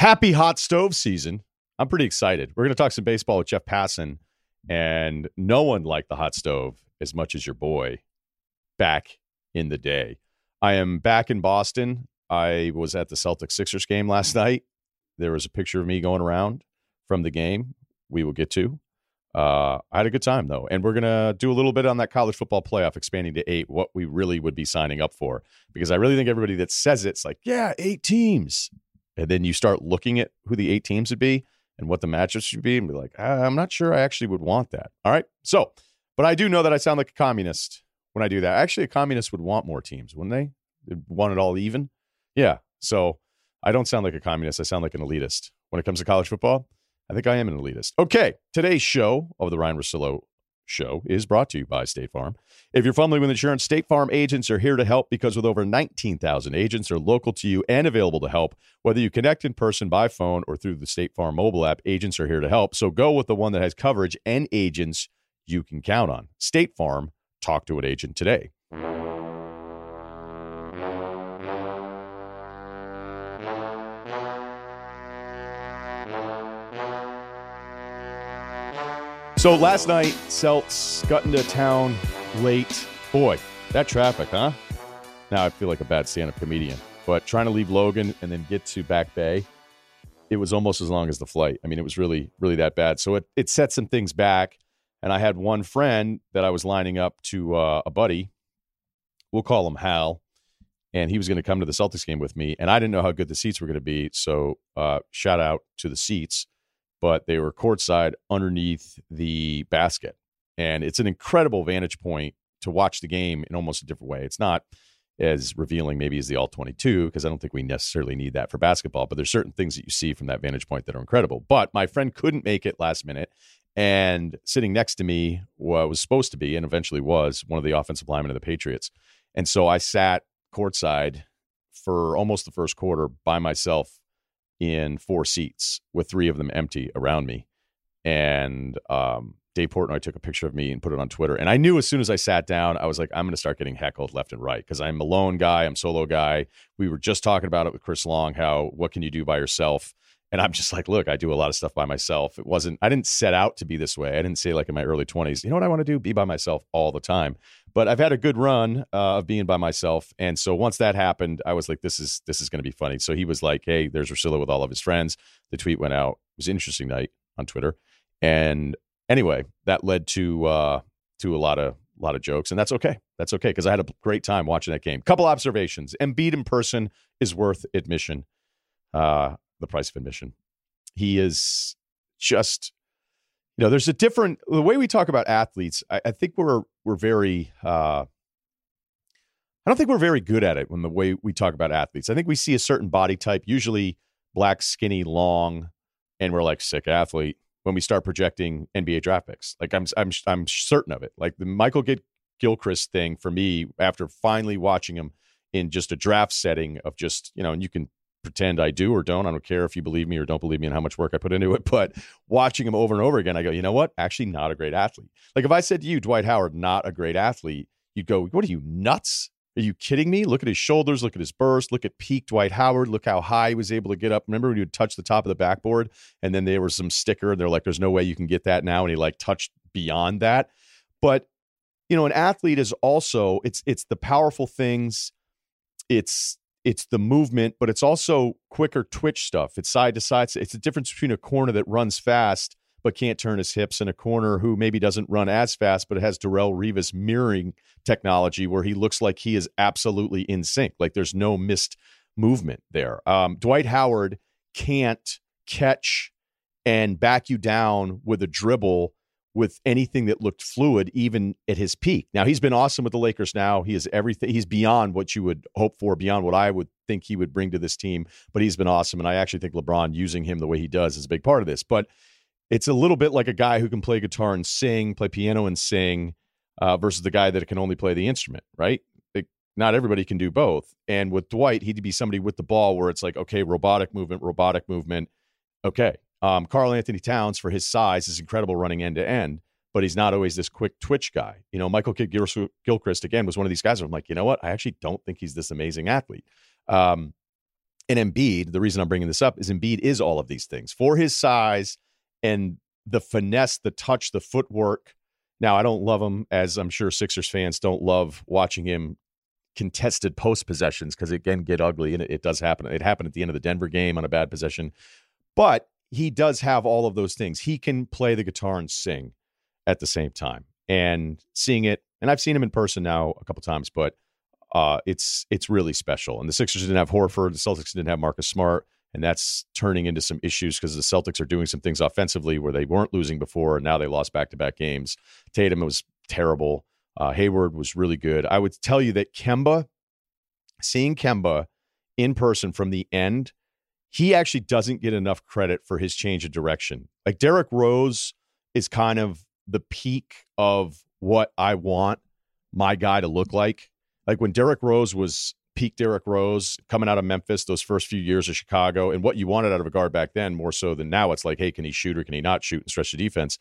Happy hot stove season. I'm pretty excited. We're going to talk some baseball with Jeff Passan, and no one liked the hot stove as much as your boy back in the day. I am back in Boston. I was at the Celtics Sixers game last night. There was a picture of me going around from the game. We will get to. Uh, I had a good time though, and we're gonna do a little bit on that college football playoff, expanding to eight. What we really would be signing up for, because I really think everybody that says it's like, yeah, eight teams, and then you start looking at who the eight teams would be and what the matchups should be, and be like, ah, I'm not sure I actually would want that. All right, so, but I do know that I sound like a communist when I do that. Actually, a communist would want more teams, wouldn't they? They'd want it all even. Yeah, so I don't sound like a communist. I sound like an elitist when it comes to college football. I think I am an elitist. Okay, today's show of the Ryen Russillo show is brought to you by State Farm. If you're familiar with insurance, State Farm agents are here to help because with over 19,000 agents are local to you and available to help. Whether you connect in person, by phone, or through the State Farm mobile app, agents are here to help. So go with the one that has coverage and agents you can count on. State Farm, talk to an agent today. So last night, Celts got into town late. Boy, that traffic, huh? Now I feel like a bad stand-up comedian. But trying to leave Logan and then get to Back Bay, it was almost as long as the flight. I mean, it was really, really that bad. So it it set some things back. And I had one friend that I was lining up to uh, a buddy. We'll call him Hal, and he was going to come to the Celtics game with me. And I didn't know how good the seats were going to be. So uh, shout out to the seats but they were courtside underneath the basket. And it's an incredible vantage point to watch the game in almost a different way. It's not as revealing maybe as the all 22 because I don't think we necessarily need that for basketball, but there's certain things that you see from that vantage point that are incredible. But my friend couldn't make it last minute and sitting next to me was supposed to be and eventually was one of the offensive linemen of the Patriots. And so I sat courtside for almost the first quarter by myself in four seats with three of them empty around me. And um, Dave Portnoy took a picture of me and put it on Twitter. And I knew as soon as I sat down, I was like, I'm going to start getting heckled left and right because I'm a lone guy, I'm solo guy. We were just talking about it with Chris Long. How what can you do by yourself? And I'm just like, look, I do a lot of stuff by myself. It wasn't, I didn't set out to be this way. I didn't say like in my early 20s, you know what I want to do? Be by myself all the time. But I've had a good run uh, of being by myself. And so once that happened, I was like, this is, this is going to be funny. So he was like, hey, there's Russillo with all of his friends. The tweet went out. It was an interesting night on Twitter. And anyway, that led to, uh, to a lot of, a lot of jokes, and that's okay. That's okay because I had a great time watching that game. Couple observations: Embiid in person is worth admission. Uh, the price of admission. He is just, you know, there's a different the way we talk about athletes. I, I think we're we're very. Uh, I don't think we're very good at it when the way we talk about athletes. I think we see a certain body type, usually black, skinny, long, and we're like sick athlete when we start projecting NBA draft picks. Like I'm, I'm, I'm certain of it. Like the Michael Gilchrist thing for me, after finally watching him in just a draft setting of just you know, and you can pretend I do or don't. I don't care if you believe me or don't believe me and how much work I put into it. But watching him over and over again, I go, you know what? Actually, not a great athlete. Like if I said to you, Dwight Howard, not a great athlete, you'd go, what are you nuts? Are you kidding me? Look at his shoulders. Look at his burst. Look at peak Dwight Howard. Look how high he was able to get up. Remember when he would touch the top of the backboard and then there was some sticker and they're like, there's no way you can get that now. And he like touched beyond that. But, you know, an athlete is also, it's, it's the powerful things. It's it's the movement, but it's also quicker twitch stuff. It's side to side. It's the difference between a corner that runs fast but can't turn his hips and a corner who maybe doesn't run as fast but has Darrelle Revis mirroring technology where he looks like he is absolutely in sync. Like there's no missed movement there. Um, Dwight Howard can't catch and back you down with a dribble with anything that looked fluid, even at his peak. Now he's been awesome with the Lakers. Now he is everything. He's beyond what you would hope for, beyond what I would think he would bring to this team. But he's been awesome, and I actually think LeBron using him the way he does is a big part of this. But it's a little bit like a guy who can play guitar and sing, play piano and sing, uh, versus the guy that can only play the instrument. Right? Like, not everybody can do both. And with Dwight, he'd be somebody with the ball where it's like, okay, robotic movement, robotic movement. Okay, um, Karl-Anthony Towns, for his size, is incredible running end to end, but he's not always this quick twitch guy. You know, Michael Gilchrist, again, was one of these guys where I'm like, you know what? I actually don't think he's this amazing athlete. Um, And Embiid, the reason I'm bringing this up is Embiid is all of these things for his size and the finesse, the touch, the footwork. Now, I don't love him, as I'm sure Sixers fans don't love watching him contested post possessions because it can get ugly and it, it, does happen. It happened at the end of the Denver game on a bad possession. But he does have all of those things. He can play the guitar and sing at the same time. And seeing it, and I've seen him in person now a couple times, but uh, it's it's really special. And the Sixers didn't have Horford, the Celtics didn't have Marcus Smart, and that's turning into some issues because the Celtics are doing some things offensively where they weren't losing before, and now they lost back to back games. Tatum was terrible. Uh, Hayward was really good. I would tell you that Kemba, seeing Kemba in person from the end, he actually doesn't get enough credit for his change of direction. Like Derrick Rose is kind of the peak of what I want my guy to look like. Like when Derrick Rose was peak Derrick Rose coming out of Memphis, those first few years of Chicago, and what you wanted out of a guard back then, more so than now, it's like, hey, can he shoot or can he not shoot and stretch the defense?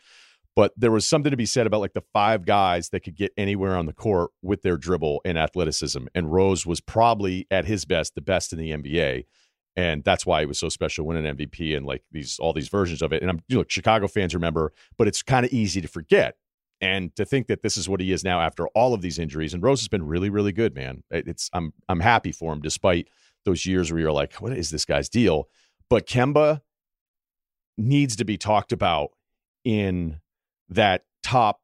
But there was something to be said about like the five guys that could get anywhere on the court with their dribble and athleticism. And Rose was probably at his best, the best in the NBA. And that's why he was so special winning MVP and like these all these versions of it. And I'm you know, Chicago fans remember, but it's kind of easy to forget. And to think that this is what he is now after all of these injuries, and Rose has been really, really good, man. It's I'm I'm happy for him despite those years where you're like, what is this guy's deal? But Kemba needs to be talked about in that top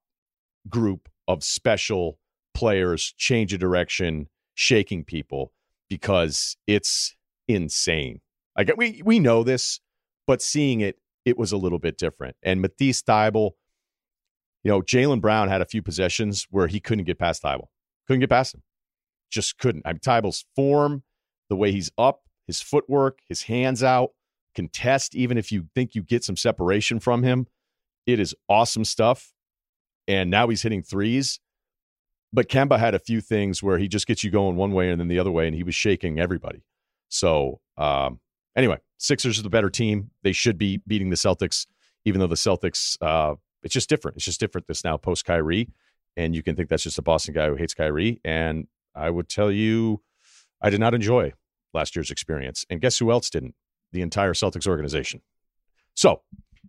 group of special players change of direction, shaking people because it's insane. Like we we know this, but seeing it, it was a little bit different. And Matisse Thybulle, you know, Jaylen Brown had a few possessions where he couldn't get past Thybulle. Couldn't get past him. Just couldn't. I mean, Thybulle's form, the way he's up, his footwork, his hands out, contest, even if you think you get some separation from him, it is awesome stuff. And now he's hitting threes. But Kemba had a few things where he just gets you going one way and then the other way, and he was shaking everybody. So, um, anyway, Sixers are the better team. They should be beating the Celtics, even though the Celtics, uh, it's just different. It's just different this now post Kyrie. And you can think that's just a Boston guy who hates Kyrie. And I would tell you, I did not enjoy last year's experience. And guess who else didn't? The entire Celtics organization. So,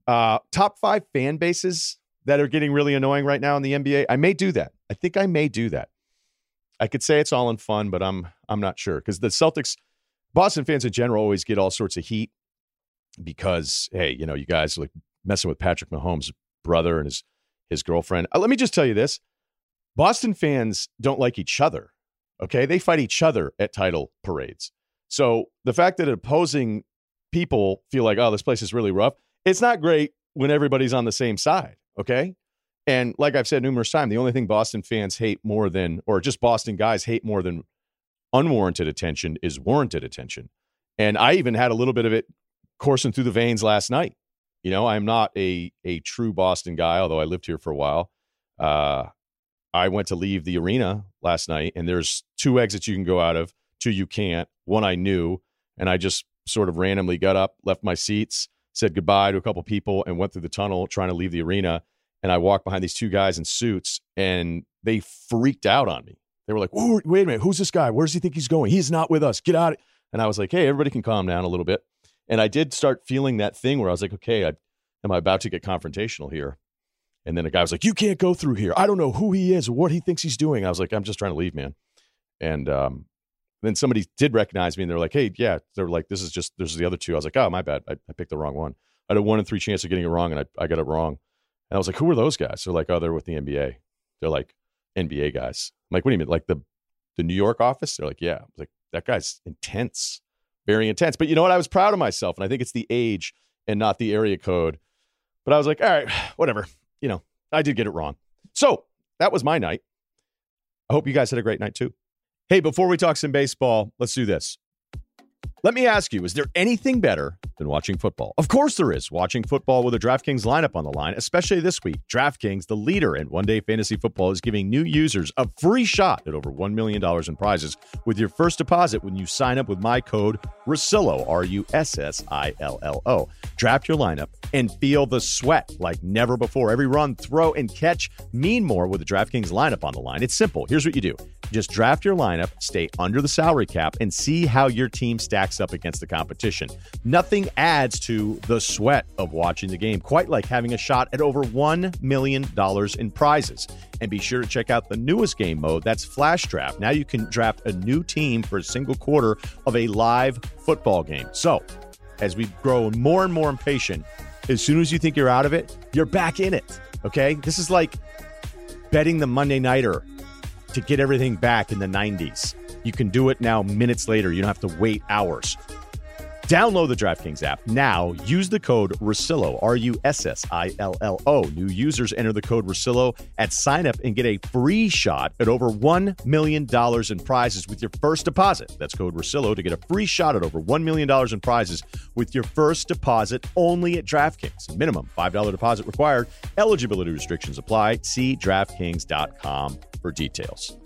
uh, top five fan bases that are getting really annoying right now in the NBA. I may do that. I think I may do that. I could say it's all in fun, but I'm I'm not sure because the Celtics, Boston fans in general, always get all sorts of heat because hey, you know, you guys are like messing with Patrick Mahomes' brother and his his girlfriend. Uh, let me just tell you this: Boston fans don't like each other. Okay, they fight each other at title parades. So the fact that opposing people feel like, oh, this place is really rough, it's not great when everybody's on the same side. Okay. And like I've said numerous times, the only thing Boston fans hate more than, or just Boston guys hate more than unwarranted attention is warranted attention. And I even had a little bit of it coursing through the veins last night. You know, I'm not a a true Boston guy, although I lived here for a while. Uh, I went to leave the arena last night, and there's two exits you can go out of, two you can't. One I knew, and I just sort of randomly got up, left my seats, said goodbye to a couple people and went through the tunnel trying to leave the arena. And I walked behind these two guys in suits and they freaked out on me. They were like, wait a minute, who's this guy? Where does he think he's going? He's not with us. Get out. And I was like, hey, everybody can calm down a little bit. And I did start feeling that thing where I was like, okay, I, am I about to get confrontational here? And then a guy was like, you can't go through here. I don't know who he is or what he thinks he's doing. I was like, I'm just trying to leave, man. And um, then somebody did recognize me and they're like, hey, yeah, they're like, this is just, this is the other two. I was like, oh, my bad. I, I picked the wrong one. I had a one in three chance of getting it wrong and I, I got it wrong. And I was like, who are those guys? They're like, oh, they're with the NBA. They're like NBA guys. I'm like, what do you mean? Like the, the New York office? They're like, yeah. I was like, that guy's intense, very intense. But you know what? I was proud of myself. And I think it's the age and not the area code. But I was like, all right, whatever. You know, I did get it wrong. So that was my night. I hope you guys had a great night too. Hey, before we talk some baseball, let's do this. Let me ask you, is there anything better than watching football? Of course there is. Watching football with a DraftKings lineup on the line, especially this week. DraftKings, the leader in one day fantasy football, is giving new users a free shot at over $1 million in prizes with your first deposit when you sign up with my code RUSSILLO, R U S S I L L O. Draft your lineup and feel the sweat like never before. Every run, throw, and catch mean more with the DraftKings lineup on the line. It's simple. Here's what you do Just draft your lineup, stay under the salary cap, and see how your team stacks up against the competition. Nothing adds to the sweat of watching the game, quite like having a shot at over $1 million in prizes. And be sure to check out the newest game mode that's Flash Draft. Now you can draft a new team for a single quarter of a live football game. So, as we grow more and more impatient, as soon as you think you're out of it, you're back in it. Okay? This is like betting the Monday Nighter to get everything back in the 90s. You can do it now minutes later. You don't have to wait hours. Download the DraftKings app now. Use the code Russillo, R U S S I L L O. New users enter the code Russillo at sign up and get a free shot at over $1 million in prizes with your first deposit. That's code Russillo to get a free shot at over $1 million in prizes with your first deposit only at DraftKings. Minimum $5 deposit required. Eligibility restrictions apply. See DraftKings.com for details.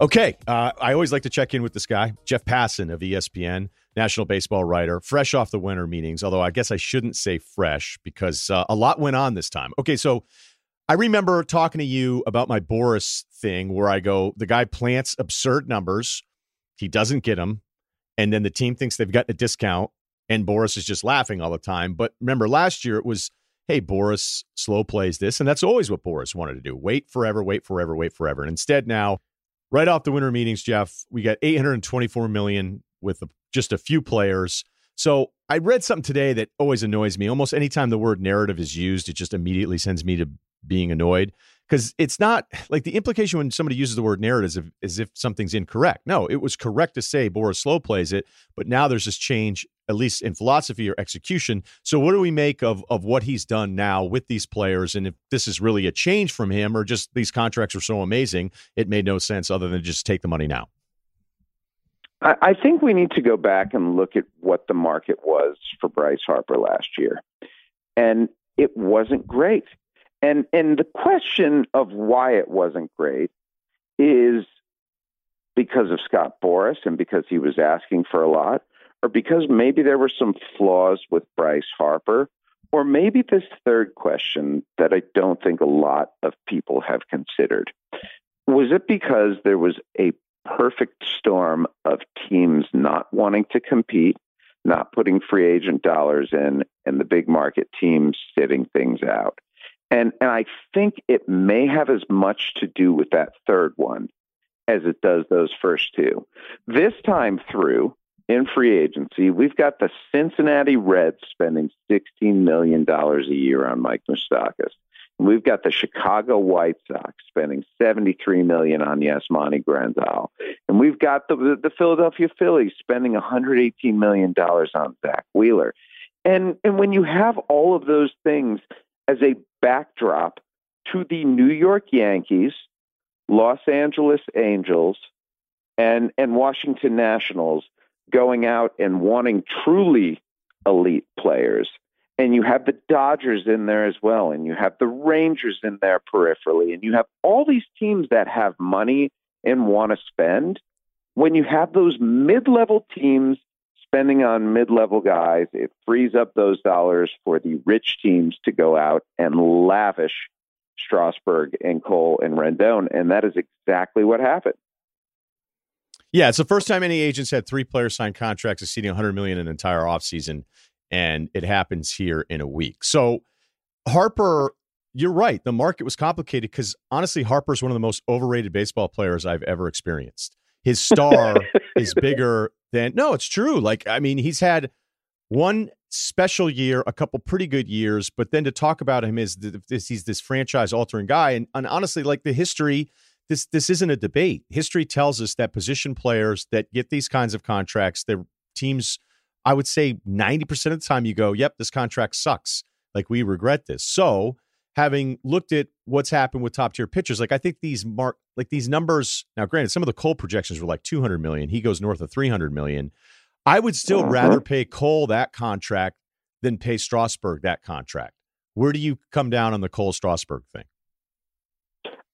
Okay, uh, I always like to check in with this guy, Jeff Passan of ESPN national baseball writer, fresh off the winter meetings. Although I guess I shouldn't say fresh because uh, a lot went on this time. Okay, so I remember talking to you about my Boras thing where I go, the guy plants absurd numbers, he doesn't get them, and then the team thinks they've gotten a discount, and Boras is just laughing all the time. But remember, last year it was, hey, Boras slow plays this, and that's always what Boras wanted to do: wait forever, wait forever, wait forever. And instead, now, right off the winter meetings, Jeff, we got 824 million with a just a few players. So I read something today that always annoys me. Almost anytime the word narrative is used, it just immediately sends me to being annoyed because it's not like the implication when somebody uses the word narrative is if, if something's incorrect. No, it was correct to say Boras slow plays it, but now there's this change, at least in philosophy or execution. So what do we make of of what he's done now with these players, and if this is really a change from him or just these contracts are so amazing, it made no sense other than just take the money now. I think we need to go back and look at what the market was for Bryce Harper last year. And it wasn't great. And and the question of why it wasn't great is because of Scott Boras and because he was asking for a lot, or because maybe there were some flaws with Bryce Harper, or maybe this third question that I don't think a lot of people have considered. Was it because there was a perfect storm of teams not wanting to compete, not putting free agent dollars in, and the big market teams sitting things out. And and I think it may have as much to do with that third one as it does those first two. This time through in free agency, we've got the Cincinnati Reds spending $16 million a year on Mike Moustakas. We've got the Chicago White Sox spending 73 million on Yasmani Grandal. And we've got the, the Philadelphia Phillies spending 118 million dollars on Zack Wheeler. And and when you have all of those things as a backdrop to the New York Yankees, Los Angeles Angels, and and Washington Nationals going out and wanting truly elite players and you have the Dodgers in there as well, and you have the Rangers in there peripherally, and you have all these teams that have money and want to spend. When you have those mid level teams spending on mid level guys, it frees up those dollars for the rich teams to go out and lavish Strasburg and Cole and Rendon. And that is exactly what happened. Yeah, it's the first time any agents had three players sign contracts exceeding 100 million in an entire offseason and it happens here in a week. So Harper, you're right. The market was complicated because honestly, Harper's one of the most overrated baseball players I've ever experienced. His star is bigger than no, it's true. Like, I mean, he's had one special year, a couple pretty good years, but then to talk about him is this, he's this franchise altering guy. And, and honestly, like the history, this this isn't a debate. History tells us that position players that get these kinds of contracts, their teams I would say 90% of the time you go, yep, this contract sucks. Like we regret this. So, having looked at what's happened with top tier pitchers, like I think these mark like these numbers. Now, granted, some of the Cole projections were like 200 million. He goes north of 300 million. I would still uh-huh. rather pay Cole that contract than pay Strasburg that contract. Where do you come down on the Cole Strasburg thing?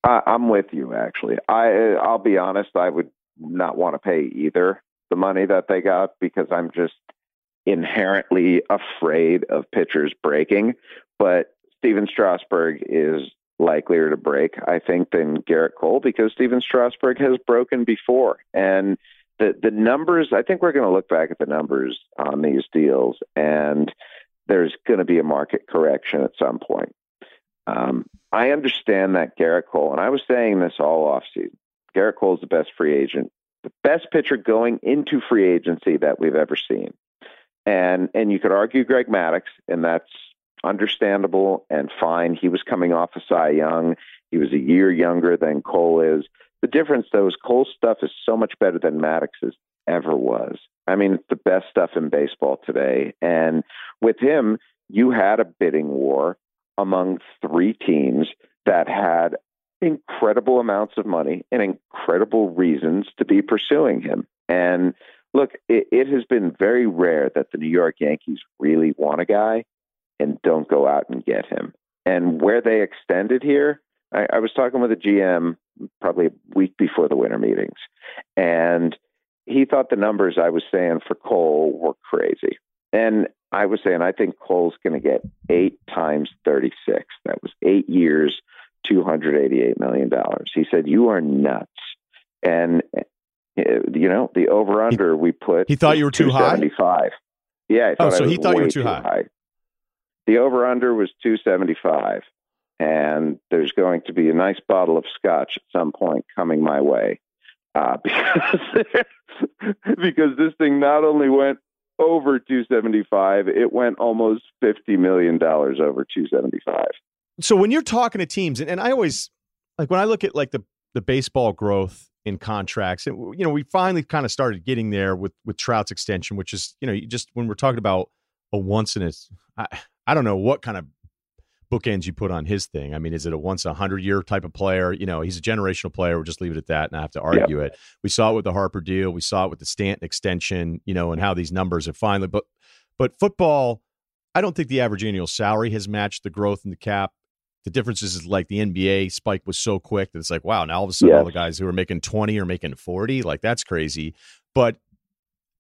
I'm with you. Actually, I I'll be honest. I would not want to pay either the money that they got because I'm just inherently afraid of pitchers breaking, but Stephen Strasburg is likelier to break, I think, than Gerrit Cole because Stephen Strasburg has broken before. And the the numbers, I think we're going to look back at the numbers on these deals, and there's going to be a market correction at some point. Um, I understand that Gerrit Cole, and I was saying this all offseason. Gerrit Cole is the best free agent, the best pitcher going into free agency that we've ever seen. And and you could argue Greg Maddux, and that's understandable and fine. He was coming off of Cy Young. He was a year younger than Cole is. The difference, though, is Cole's stuff is so much better than Maddux's ever was. I mean, it's the best stuff in baseball today. And with him, you had a bidding war among three teams that had incredible amounts of money and incredible reasons to be pursuing him. And look, it, it, has been very rare that the New York Yankees really want a guy and don't go out and get him. And where they extended here, I, I was talking with a GM probably a week before the winter meetings, and he thought the numbers I was saying for Cole were crazy. And I was saying I think Cole's going to get eight times 36. That was eight years, $288 million. He said, You are nuts. And, you know, the over under we put. He thought you were too high? Seventy-five. Yeah. oh, so he thought you were too, high. high. The over under was 275. And there's going to be a nice bottle of scotch at some point coming my way. Uh, because, because this thing not only went over 275, it went almost $50 million over 275. So when you're talking to teams, and, and I always like when I look at like the, the baseball growth in contracts, and you know, we finally kind of started getting there with with Trout's extension, which is, you know, you just when we're talking about a once in a, I, I don't know what kind of bookends you put on his thing. I mean, is it a once a hundred year type of player? You know, he's a generational player. We'll just leave it at that, and I have to argue it. We saw it with the Harper deal. We saw it with the Stanton extension. You know, and how these numbers have finally. But but football, I don't think the average annual salary has matched the growth in the cap. The difference is, is like the NBA spike was so quick that it's like, wow, now all of a sudden all the guys who are making 20 are making 40. Like that's crazy. But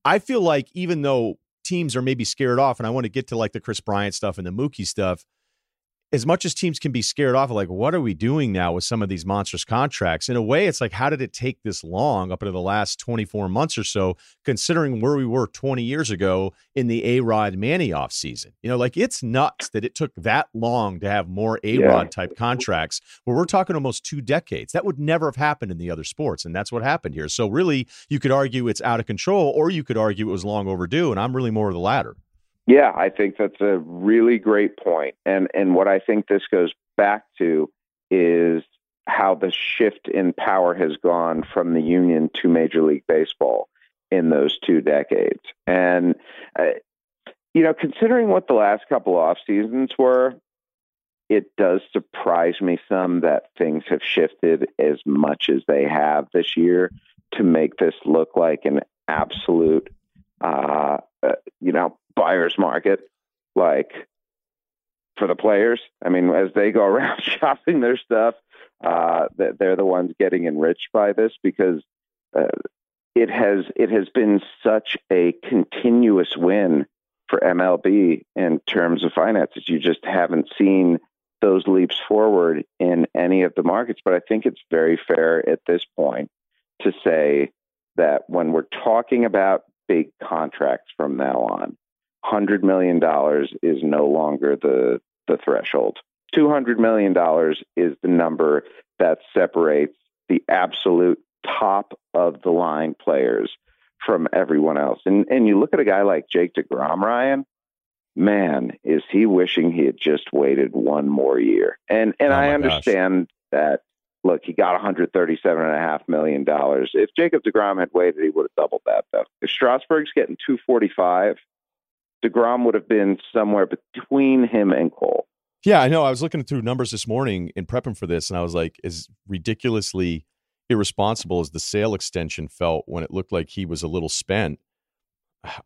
I feel like even though teams are maybe scared off, and I want to get to like the Kris Bryant stuff and the Mookie stuff, as much as teams can be scared off of like what are we doing now with some of these monstrous contracts? In a way it's like how did it take this long up into the last 24 months or so considering where we were 20 years ago in the a-rod manny off season you know like it's nuts that it took that long to have more a-rod yeah. type contracts where we're talking almost two decades. That would never have happened in the other sports and that's what happened here. So really you could argue it's out of control or you could argue it was long overdue and i'm really more of the latter yeah, I think that's a really great point. And and what I think this goes back to is how the shift in power has gone from the union to Major League Baseball in those two decades. And uh, you know, considering what the last couple off seasons were, it does surprise me some that things have shifted as much as they have this year to make this look like an absolute uh, uh, you know, buyer's market, like for the players. I mean, as they go around shopping their stuff, uh, they're the ones getting enriched by this because uh, it has it has been such a continuous win for MLB in terms of finances. You just haven't seen those leaps forward in any of the markets. But I think it's very fair at this point to say that when we're talking about big contracts from now on. $100 million is no longer the, the threshold. $200 million is the number that separates the absolute top of the line players from everyone else. And, and you look at a guy like Jake DeGrom, Ryen, man, is he wishing he had just waited one more year. And, and oh I understand gosh. that look, he got $137.5 million. If Jacob DeGrom had waited, he would have doubled that, though. If Strasburg's getting 245 DeGrom would have been somewhere between him and Cole. Yeah, I know. I was looking through numbers this morning in prepping for this, and I was like, as ridiculously irresponsible as the Sale extension felt when it looked like he was a little spent.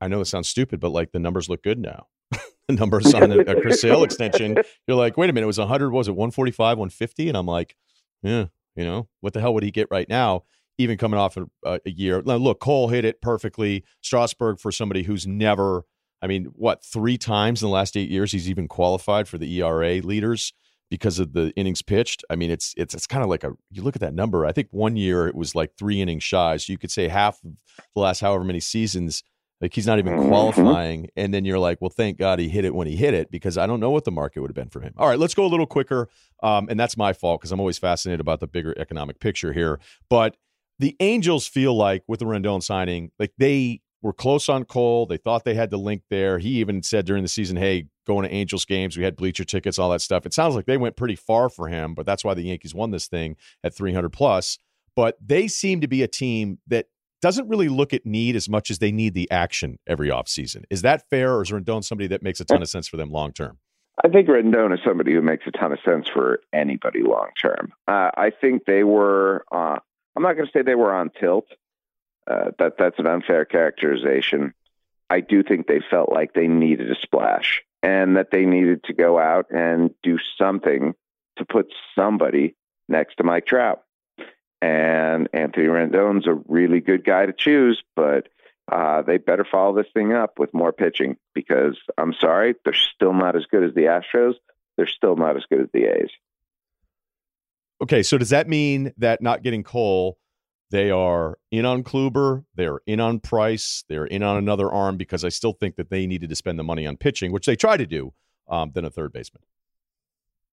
I know it sounds stupid, but like the numbers look good now. the numbers on a, a Chris Sale extension, you're like, wait a minute, it was 100, was it 145, 150? And I'm like, yeah, you know, what the hell would he get right now? Even coming off a, a year. Now, look, Cole hit it perfectly. Strasburg for somebody who's never, I mean, what three times in the last eight years he's even qualified for the ERA leaders. because of the innings pitched. I mean, it's it's it's kind of like a you look at that number. I think one year it was like three innings shy. So you could say half of the last however many seasons, like he's not even mm-hmm. qualifying. And then you're like, well, thank God he hit it when he hit it because I don't know what the market would have been for him. All right, let's go a little quicker. Um, and that's my fault because I'm always fascinated about the bigger economic picture here. But the Angels feel like with the Rendon signing, like they were close on Cole. They thought they had the link there. He even said during the season, "Hey, going to Angels games, we had bleacher tickets, all that stuff." It sounds like they went pretty far for him, but that's why the Yankees won this thing at 300 plus. But they seem to be a team that doesn't really look at need as much as they need the action every offseason. Is that fair, or is Rendon somebody that makes a ton of sense for them long term? I think Rendon is somebody who makes a ton of sense for anybody long term. Uh, I think they were. Uh, I'm not going to say they were on tilt uh, that that's an unfair characterization. I do think they felt like they needed a splash and that they needed to go out and do something to put somebody next to Mike Trout. And Anthony Rendon's a really good guy to choose, but uh, they better follow this thing up with more pitching because I'm sorry, they're still not as good as the Astros. They're still not as good as the A's. Okay, so does that mean that not getting Cole they are in on Kluber. They're in on Price. They're in on another arm because I still think that they needed to spend the money on pitching, which they try to do, um, than a third baseman.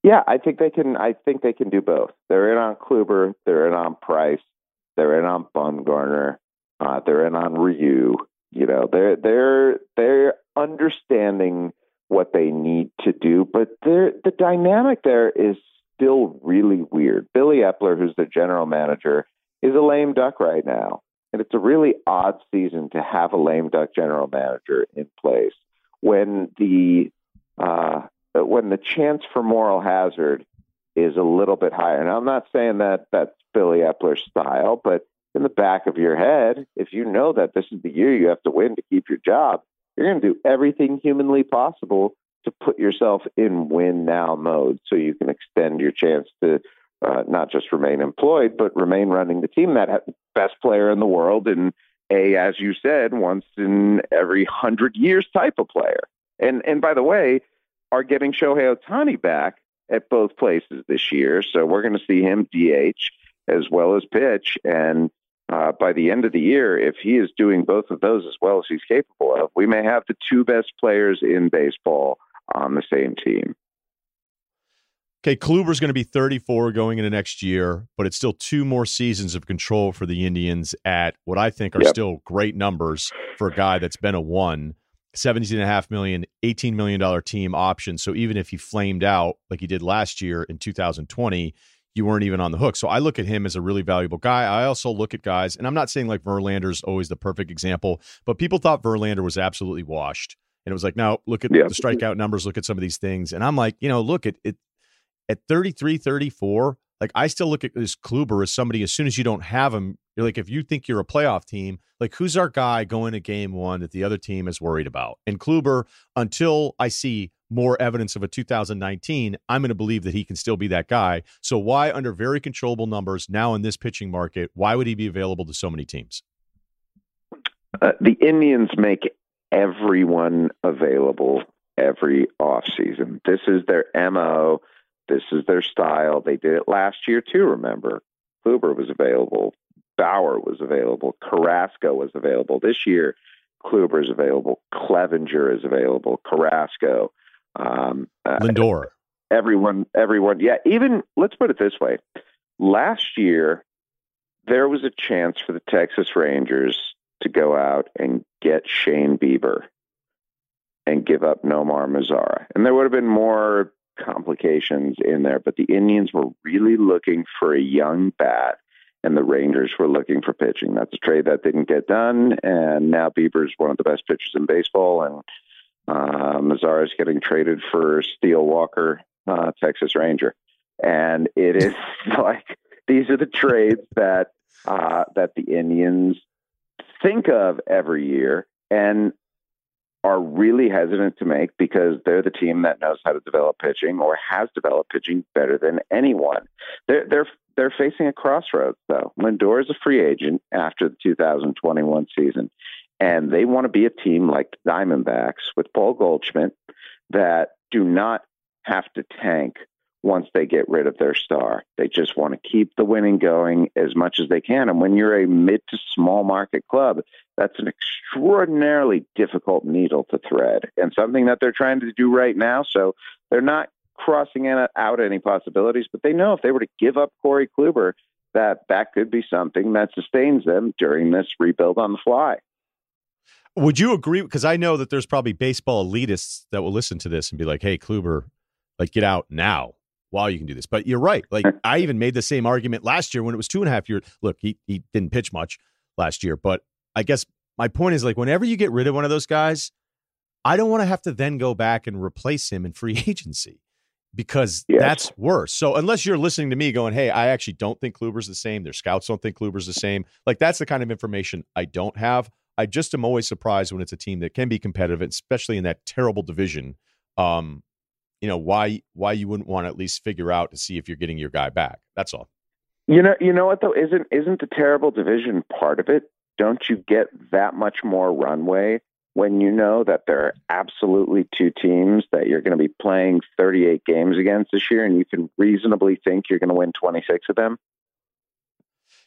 Yeah, I think they can. I think they can do both. They're in on Kluber. They're in on Price. They're in on Bumgarner. Uh, they're in on Ryu. You know, they're they're they're understanding what they need to do, but the dynamic there is still really weird. Billy Eppler, who's the general manager, is a lame duck right now. And it's a really odd season to have a lame duck general manager in place when the uh, when the chance for moral hazard is a little bit higher. And I'm not saying that that's Billy Eppler's style, but in the back of your head, if you know that this is the year you have to win to keep your job, you're going to do everything humanly possible to put yourself in win now mode so you can extend your chance to uh, not just remain employed, but remain running the team that best player in the world and a, as you said, once in every hundred years type of player. And and by the way, are getting Shohei Ohtani back at both places this year, so we're going to see him DH as well as pitch. And uh, by the end of the year, if he is doing both of those as well as he's capable of, we may have the two best players in baseball on the same team. Okay, Kluber's going to be 34 going into next year, but it's still two more seasons of control for the Indians at what I think are yep. still great numbers for a guy that's been a one. 17 and a half million, 18 million dollar team option. So even if he flamed out like he did last year in 2020, you weren't even on the hook. So I look at him as a really valuable guy. I also look at guys, and I'm not saying like Verlander's always the perfect example, but people thought Verlander was absolutely washed. And it was like, now look at the strikeout numbers, look at some of these things. And I'm like, you know, look, at it at 33, 34, like I still look at this Kluber as somebody as soon as you don't have him, you're like, if you think you're a playoff team, like who's our guy going to game one that the other team is worried about? And Kluber, until I see more evidence of a 2019, I'm going to believe that he can still be that guy. So why, under very controllable numbers now in this pitching market, why would he be available to so many teams? Uh, the Indians make everyone available every offseason. This is their MO. This is their style. They did it last year too, remember. Kluber was available. Bauer was available. Carrasco was available. This year, Kluber is available. Clevinger is available. Carrasco. Um, uh, Lindor. Uh, everyone, everyone. Yeah, even, let's put it this way. Last year, there was a chance for the Texas Rangers to go out and get Shane Bieber and give up Nomar Mazara. And there would have been more complications in there. But the Indians were really looking for a young bat, and the Rangers were looking for pitching. That's a trade that didn't get done, and now Bieber's one of the best pitchers in baseball, and uh, Mazara is getting traded for Steele Walker, uh, Texas Ranger, and it is like these are the trades that uh, that the Indians think of every year, and are really hesitant to make because they're the team that knows how to develop pitching or has developed pitching better than anyone. They're they're they're facing a crossroads though. Lindor is a free agent after the 2021 season, and they want to be a team like the Diamondbacks with Paul Goldschmidt that do not have to tank once they get rid of their star. They just want to keep the winning going as much as they can. And when you're a mid to small market club, that's an extraordinarily difficult needle to thread and something that they're trying to do right now. So they're not crossing out any possibilities, but they know if they were to give up Corey Kluber, that that could be something that sustains them during this rebuild on the fly. Would you agree? Because I know that there's probably baseball elitists that will listen to this and be like, "Hey, Kluber, like get out now while you can do this." But you're right. Like I even made the same argument last year when it was two and a half years. Look, he he didn't pitch much last year, but I guess my point is like whenever you get rid of one of those guys, I don't want to have to then go back and replace him in free agency because yes. that's worse. So unless you're listening to me going, "Hey, I actually don't think Kluber's the same. Their scouts don't think Kluber's the same." Like that's the kind of information I don't have. I just am always surprised when it's a team that can be competitive, especially in that terrible division. Um, you know why why you wouldn't want to at least figure out to see if you're getting your guy back. That's all. You know, you know what though isn't isn't the terrible division part of it? Don't you get that much more runway when you know that there are absolutely two teams that you're going to be playing 38 games against this year, and you can reasonably think you're going to win 26 of them?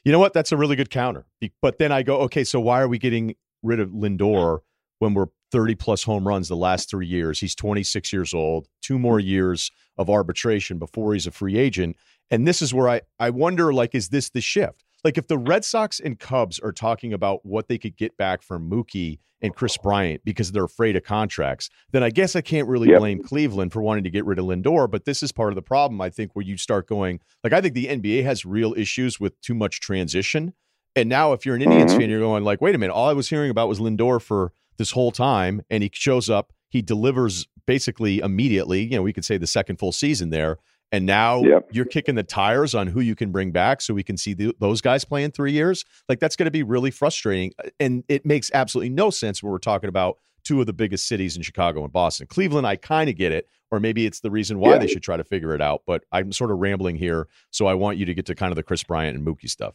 You know what? That's a really good counter. But then I go, okay, so why are we getting rid of Lindor when we're 30 plus home runs the last three years? He's 26 years old, two more years of arbitration before he's a free agent. And this is where I, I wonder, like, is this the shift? Like, if the Red Sox and Cubs are talking about what they could get back from Mookie and Kris Bryant because they're afraid of contracts, then I guess I can't really yep. blame Cleveland for wanting to get rid of Lindor. But this is part of the problem, I think, where you start going, like, I think the NBA has real issues with too much transition. And now, if you're an Indians mm-hmm. fan, you're going, like, wait a minute, all I was hearing about was Lindor for this whole time. And he shows up, he delivers basically immediately. You know, we could say the second full season there. And now yep. you're kicking the tires on who you can bring back so we can see the, those guys play in three years. Like that's going to be really frustrating. And it makes absolutely no sense when we're talking about two of the biggest cities in Chicago and Boston. Cleveland, I kind of get it, or maybe it's the reason why yeah. they should try to figure it out. But I'm sort of rambling here, so I want you to get to kind of the Kris Bryant and Mookie stuff.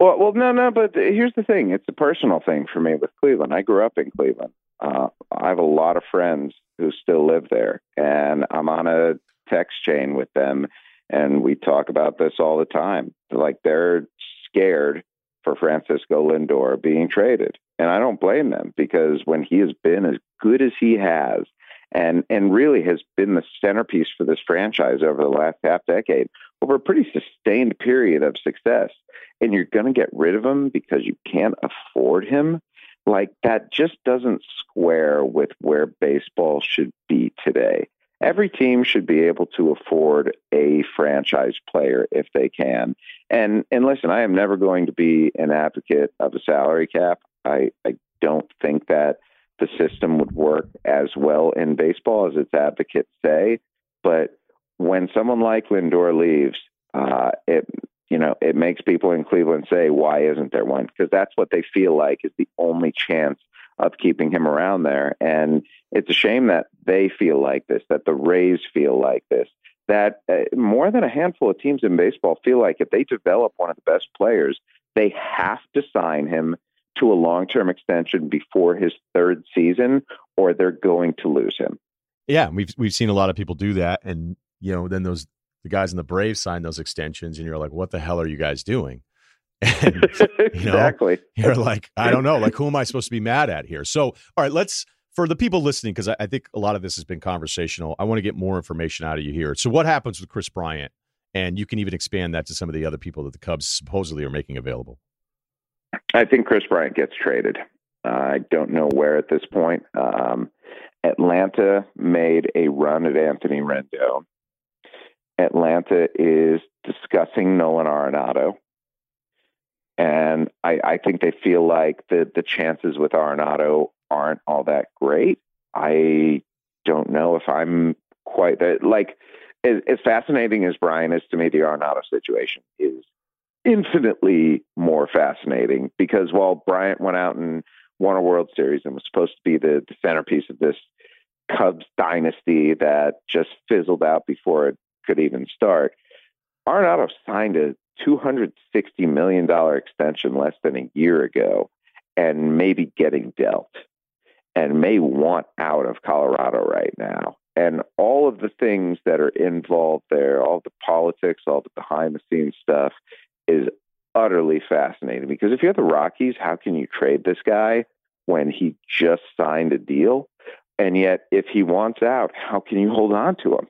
Well, well, no, no, but here's the thing: it's a personal thing for me with Cleveland. I grew up in Cleveland. Uh, I have a lot of friends who still live there, and I'm on a text chain with them, and we talk about this all the time. Like they're scared for Francisco Lindor being traded, and I don't blame them because when he has been as good as he has, and and really has been the centerpiece for this franchise over the last half decade, over a pretty sustained period of success, and you're going to get rid of him because you can't afford him like that just doesn't square with where baseball should be today every team should be able to afford a franchise player if they can. And and listen, I am never going to be an advocate of a salary cap. I, I don't think that the system would work as well in baseball as its advocates say. But when someone like Lindor leaves, uh, it you know it makes people in Cleveland say, "Why isn't there one?" Because that's what they feel like is the only chance of keeping him around there. And it's a shame that they feel like this, that the Rays feel like this, that uh, more than a handful of teams in baseball feel like if they develop one of the best players, they have to sign him to a long term extension before his third season, or they're going to lose him. Yeah, we've we've seen a lot of people do that, and you know, then those the guys in the Braves sign those extensions, and you're like, what the hell are you guys doing? And, exactly. Know, you're like, I don't know, like who am I supposed to be mad at here? So, all right, let's for the people listening, because I, I, think a lot of this has been conversational. I want to get more information out of you here. So, what happens with Kris Bryant? And you can even expand that to some of the other people that the Cubs supposedly are making available. I think Kris Bryant gets traded. Uh, I don't know where at this point. Um, Atlanta made a run at Anthony Rendon. Atlanta is discussing Nolan Arenado. And I, I think they feel like the, the chances with Arenado aren't all that great. I don't know if I'm quite that like as, as fascinating as Bryant is to me, the Arenado situation is infinitely more fascinating because while Bryant went out and won a World Series and was supposed to be the, the centerpiece of this Cubs dynasty that just fizzled out before it could even start, Arenado signed a $260 million extension less than a year ago and maybe getting dealt and may want out of Colorado right now. and all of the things that are involved there, all the politics, all the behind the scenes stuff is utterly fascinating because if you're the Rockies, how can you trade this guy when he just signed a deal? And yet, if he wants out, how can you hold on to him?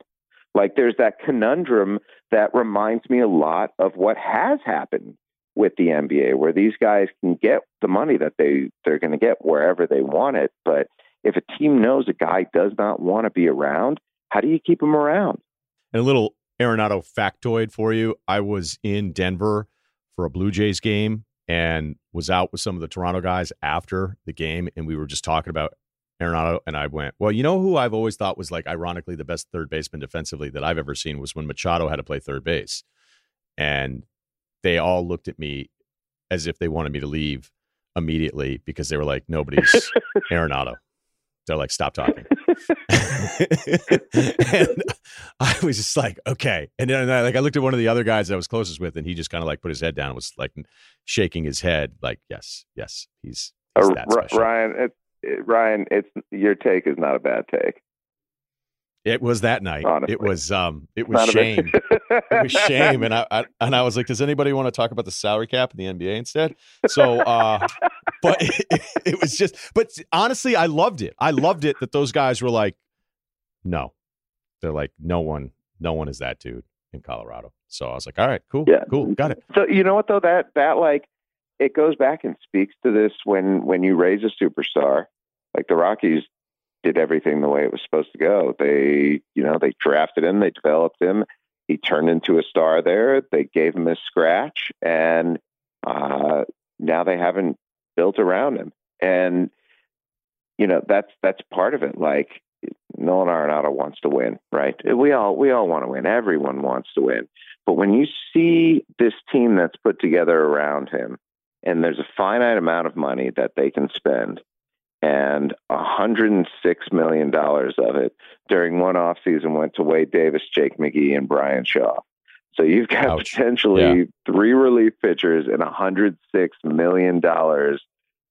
Like, there's that conundrum that reminds me a lot of what has happened with the NBA, where these guys can get the money that they, they're going to get wherever they want it. But if a team knows a guy does not want to be around, how do you keep him around? And a little Arenado factoid for you I was in Denver for a Blue Jays game and was out with some of the Toronto guys after the game, and we were just talking about Arenado, and I went, well, you know who I've always thought was like ironically the best third baseman defensively that I've ever seen was when Machado had to play third base, and they all looked at me as if they wanted me to leave immediately because they were like, nobody's Arenado. They're like, stop talking. And I was just like, okay. And then I, like I looked at one of the other guys that I was closest with, and he just kind of like put his head down and was like shaking his head, like, yes, yes, he's, he's uh, Ryen. It, it, Ryen, it's your take is not a bad take. It was that night. Honestly. It was um it was shame. it was shame. And I, I, and I was like, does anybody want to talk about the salary cap in the NBA instead? So uh but it, it, was just but honestly, I loved it. I loved it that those guys were like, no. They're like, no one, no one is that dude in Colorado. So I was like, all right, cool, yeah. cool, got it. So you know what though? That that like it goes back and speaks to this when when you raise a superstar, like the Rockies did everything the way it was supposed to go. They, you know, they drafted him, they developed him. He turned into a star there. They gave him a scratch, and uh, now they haven't built around him. And you know, that's that's part of it. Like Nolan Arenado wants to win, right? We all we all want to win. Everyone wants to win. But when you see this team that's put together around him, and there's a finite amount of money that they can spend, and $106 million of it during one off season went to Wade Davis, Jake McGee, and Bryan Shaw. So you've got Ouch. potentially yeah. three relief pitchers and $106 million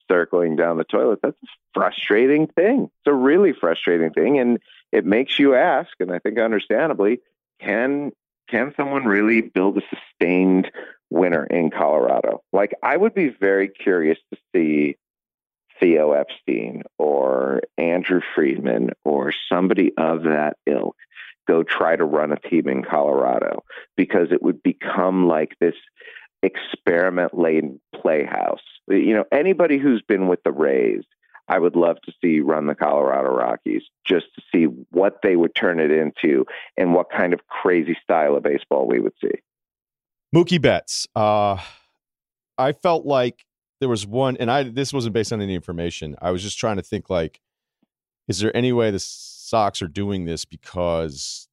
circling down the toilet. That's a frustrating thing. It's a really frustrating thing. And it makes you ask, and I think understandably, can can someone really build a sustained winner in Colorado? Like I would be very curious to see Theo Epstein or Andrew Friedman or somebody of that ilk go try to run a team in Colorado because it would become like this experiment laden playhouse. You know, anybody who's been with the Rays, I would love to see run the Colorado Rockies just to see what they would turn it into and what kind of crazy style of baseball we would see. Mookie Betts. Uh, I felt like there was one, and I this wasn't based on any information. I was just trying to think like, is there any way the Sox are doing this because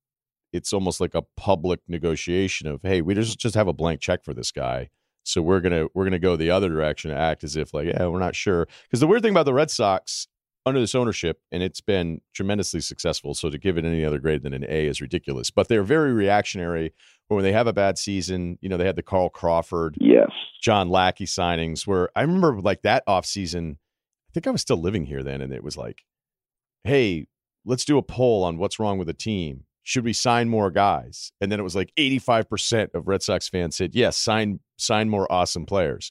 it's almost like a public negotiation of, hey, we just just have a blank check for this guy. So we're gonna we're gonna go the other direction, act as if like, yeah, we're not sure. Because the weird thing about the Red Sox under this ownership, and it's been tremendously successful. So to give it any other grade than an A is ridiculous. But they're very reactionary. When they have a bad season, you know, they had the Carl Crawford, yes, John Lackey signings. Where I remember like that off season, I think I was still living here then, and it was like, hey, let's do a poll on what's wrong with the team. Should we sign more guys? And then it was like 85% of Red Sox fans said, yes, sign sign more awesome players.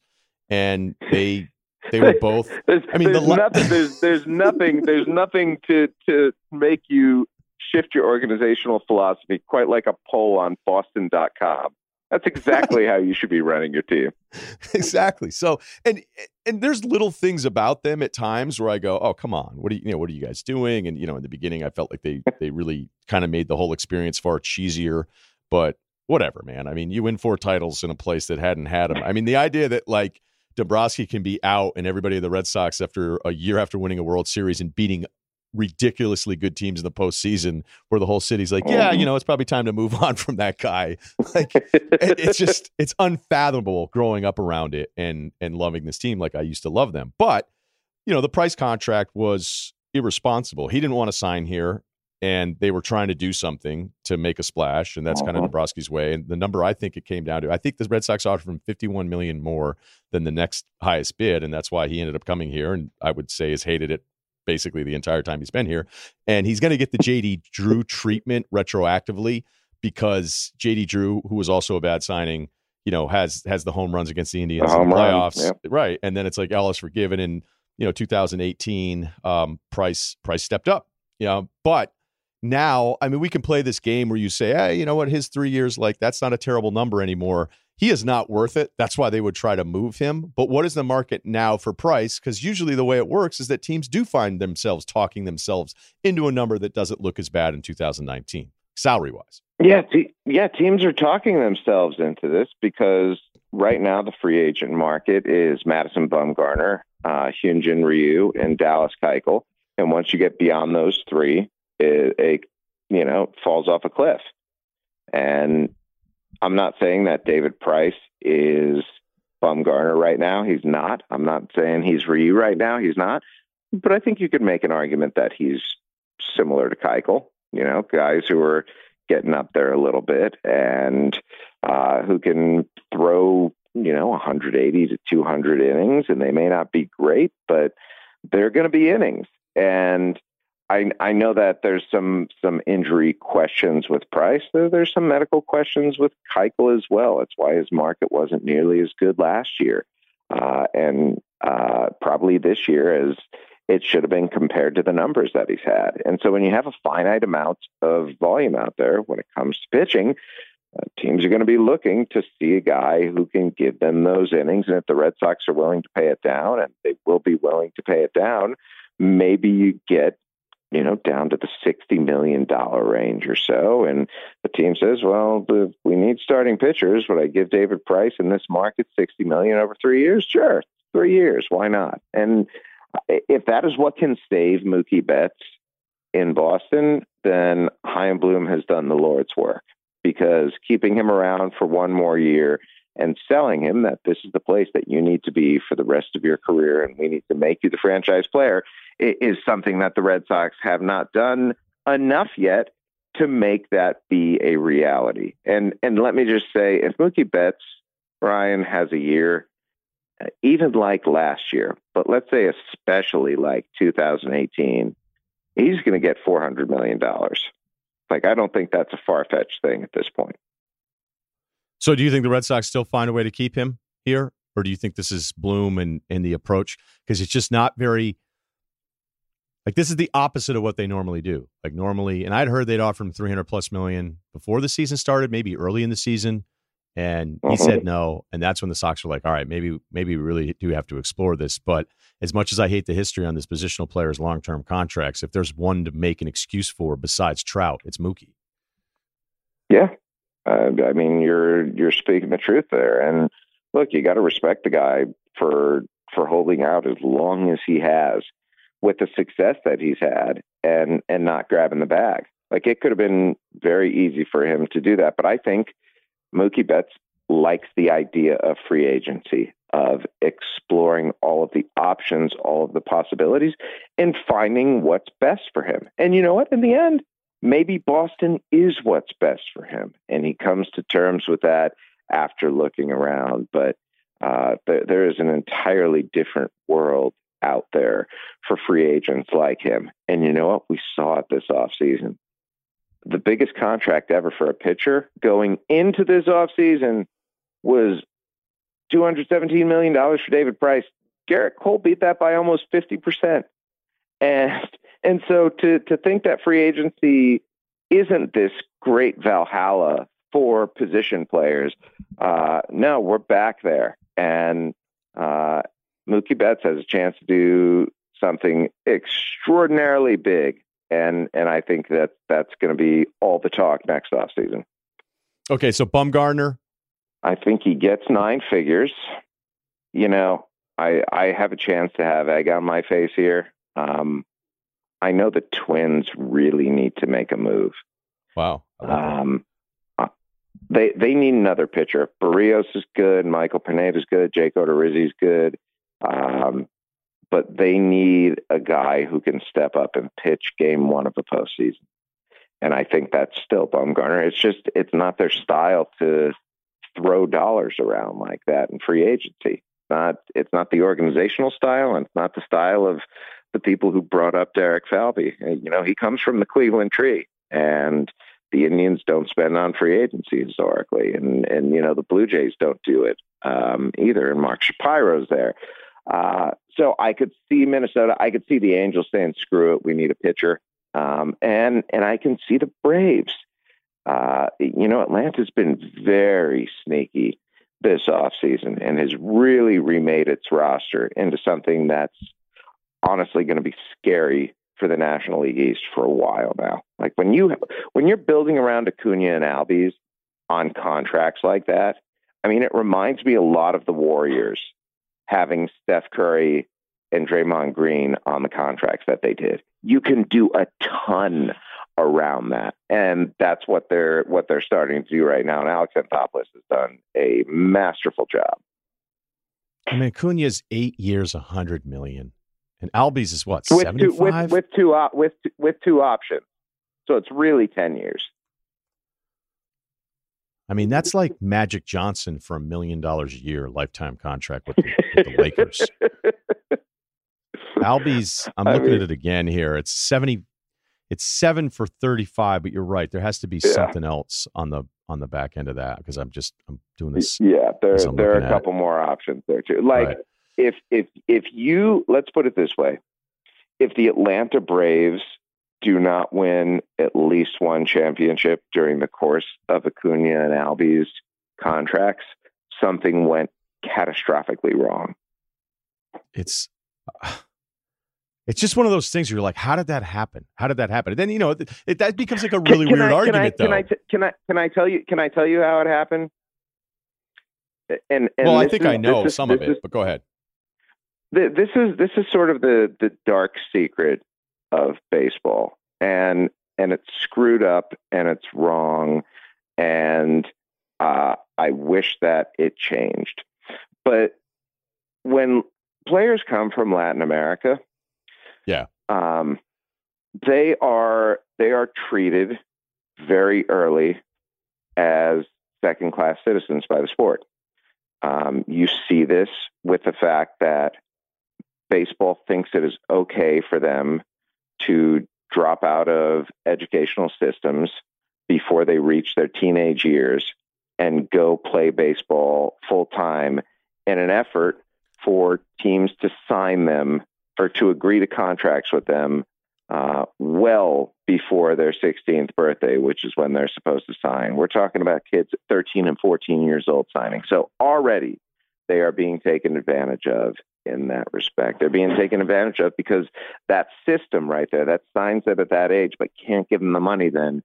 And they they were both. there's, I mean, there's the, nothing. There's there's nothing. There's nothing to to make you shift your organizational philosophy quite like a poll on Boston.com. That's exactly how you should be running your team. exactly. So, and and there's little things about them at times where I go, "Oh, come on, what are you, you know, what are you guys doing?" And you know, in the beginning, I felt like they they really kind of made the whole experience far cheesier, but whatever, man. I mean, you win four titles in a place that hadn't had them. I mean, the idea that like Dombrowski can be out and everybody in the Red Sox after a year after winning a World Series and beating ridiculously good teams in the postseason where the whole city's like, yeah, you mm-hmm. know, it's probably time to move on from that guy. Like it's just it's unfathomable growing up around it and and loving this team like I used to love them. But, you know, the price contract was irresponsible. He didn't want to sign here and they were trying to do something to make a splash, and that's uh-huh. kind of Dombrowski's way. And the number I think it came down to, I think the Red Sox offered him 51 million more than the next highest bid, and that's why he ended up coming here. And I would say has hated it basically the entire time he's been here. And he's going to get the JD Drew treatment retroactively because JD Drew, who was also a bad signing, you know, has has the home runs against the Indians the in the playoffs, run, yeah. right? And then it's like Ellis forgiven in you know 2018. Um, price price stepped up, you know, but now, I mean, we can play this game where you say, hey, you know what, his three years, like that's not a terrible number anymore. He is not worth it. That's why they would try to move him. But what is the market now for price? Because usually the way it works is that teams do find themselves talking themselves into a number that doesn't look as bad in 2019, salary wise. Yeah, yeah, teams are talking themselves into this because right now the free agent market is Madison Bumgarner, uh, Hyunjin Ryu, and Dallas Keuchel. And once you get beyond those three, it, it you know falls off a cliff. And I'm not saying that David Price is Bumgarner right now. He's not. I'm not saying he's Ryu right now. He's not. But I think you could make an argument that he's similar to Keuchel. You know, guys who are getting up there a little bit and uh, who can throw, you know, 180 to 200 innings, and they may not be great, but they're going to be innings. And I, I know that there's some some injury questions with Price. There, there's some medical questions with Keuchel as well. That's why his market wasn't nearly as good last year, uh, and uh, probably this year as it should have been compared to the numbers that he's had. And so when you have a finite amount of volume out there when it comes to pitching, uh, teams are going to be looking to see a guy who can give them those innings. And if the Red Sox are willing to pay it down, and they will be willing to pay it down, maybe you get you know, down to the $60 million range or so. And the team says, well, the, we need starting pitchers. Would I give David Price in this market 60 million over three years? Sure. Three years. Why not? And if that is what can save Mookie Betts in Boston, then Chaim Bloom has done the Lord's work because keeping him around for one more year and selling him that this is the place that you need to be for the rest of your career and we need to make you the franchise player is something that the Red Sox have not done enough yet to make that be a reality. And and let me just say, if Mookie Betts, Ryen has a year, uh, even like last year, but let's say especially like 2018, he's going to get 400 million dollars. Like I don't think that's a far fetched thing at this point. So, do you think the Red Sox still find a way to keep him here, or do you think this is Bloom and and the approach because it's just not very like this is the opposite of what they normally do. Like normally, and I'd heard they'd offer him 300 plus million before the season started, maybe early in the season. And he said uh-huh. no. And that's when the Sox were like, all right, maybe, maybe we really do have to explore this. But as much as I hate the history on this positional players' long term contracts, if there's one to make an excuse for besides Trout, it's Mookie. Yeah. Uh, I mean, you're, you're speaking the truth there. And look, you got to respect the guy for, for holding out as long as he has with the success that he's had and and not grabbing the bag. Like it could have been very easy for him to do that, but I think Mookie Betts likes the idea of free agency, of exploring all of the options, all of the possibilities, and finding what's best for him. And you know what? In the end, maybe Boston is what's best for him, and he comes to terms with that after looking around. But uh, there, there is an entirely different world out there for free agents like him. And you know what? We saw it this offseason. The biggest contract ever for a pitcher going into this offseason was $217 million for David Price. Gerrit Cole beat that by almost 50%. And and so to to think that free agency isn't this great Valhalla for position players, uh, no, we're back there. And uh, Mookie Betts has a chance to do something extraordinarily big, and and I think that that's going to be all the talk next offseason. Okay, so Bumgarner, I think he gets nine figures. You know, I I have a chance to have egg on my face here. Um, I know the Twins really need to make a move. Wow. Um, uh, they they need another pitcher. Berrios is good. Michael Pineda is good. Jake Odorizzi is good. Um, but they need a guy who can step up and pitch game one of the postseason. And I think that's still Bumgarner. It's just, it's not their style to throw dollars around like that in free agency. Not, it's not the organizational style and it's not the style of the people who brought up Derek Falvey. You know, he comes from the Cleveland tree, and the Indians don't spend on free agency historically, and and you know the Blue Jays don't do it um, either. And Mark Shapiro's there, uh, so I could see Minnesota. I could see the Angels saying, "Screw it, we need a pitcher," um, and and I can see the Braves. Uh, you know, Atlanta's been very sneaky this offseason and has really remade its roster into something that's honestly going to be scary for the National League East for a while now. Like when you when you're building around Acuna and Albies on contracts like that, I mean, it reminds me a lot of the Warriors having Steph Curry and Draymond Green on the contracts that they did. You can do a ton around that, and that's what they're what they're starting to do right now. And Alex Anthopoulos has done a masterful job. I mean, Acuna's eight years, a hundred million, and Albies is what seventy five with, with two op- with with two options, so it's really ten years. I mean, that's like Magic Johnson for a million dollars a year lifetime contract with the, with the Lakers. Albies, I'm looking I mean, at it again here. It's 70 it's 7 for 35, but you're right. There has to be yeah. something else on the on the back end of that because I'm just I'm doing this. Yeah, there there are a couple more options there too. Like right. if if if you let's put it this way. If the Atlanta Braves do not win at least one championship during the course of Acuna and Albies contracts, something went catastrophically wrong. It's uh, it's just one of those things where you're like, how did that happen? How did that happen? And then you know it, it, that becomes like a really can, can weird I, argument. Can I, though. Can I, can I can I tell you can I tell you how it happened? And, and well, I think is, I know some of it, is, but go ahead. This is this is sort of the the dark secret of baseball, and and it's screwed up and it's wrong, and uh, I wish that it changed. But when players come from Latin America, yeah, um, they are they are treated very early as second class citizens by the sport. Um, you see this with the fact that baseball thinks it is okay for them to drop out of educational systems before they reach their teenage years and go play baseball full time in an effort for teams to sign them or to agree to contracts with them uh, well before their 16th birthday, which is when they're supposed to sign. We're talking about kids 13 and 14 years old signing. So already they are being taken advantage of in that respect. They're being taken advantage of because that system right there that signs them at that age but can't give them the money then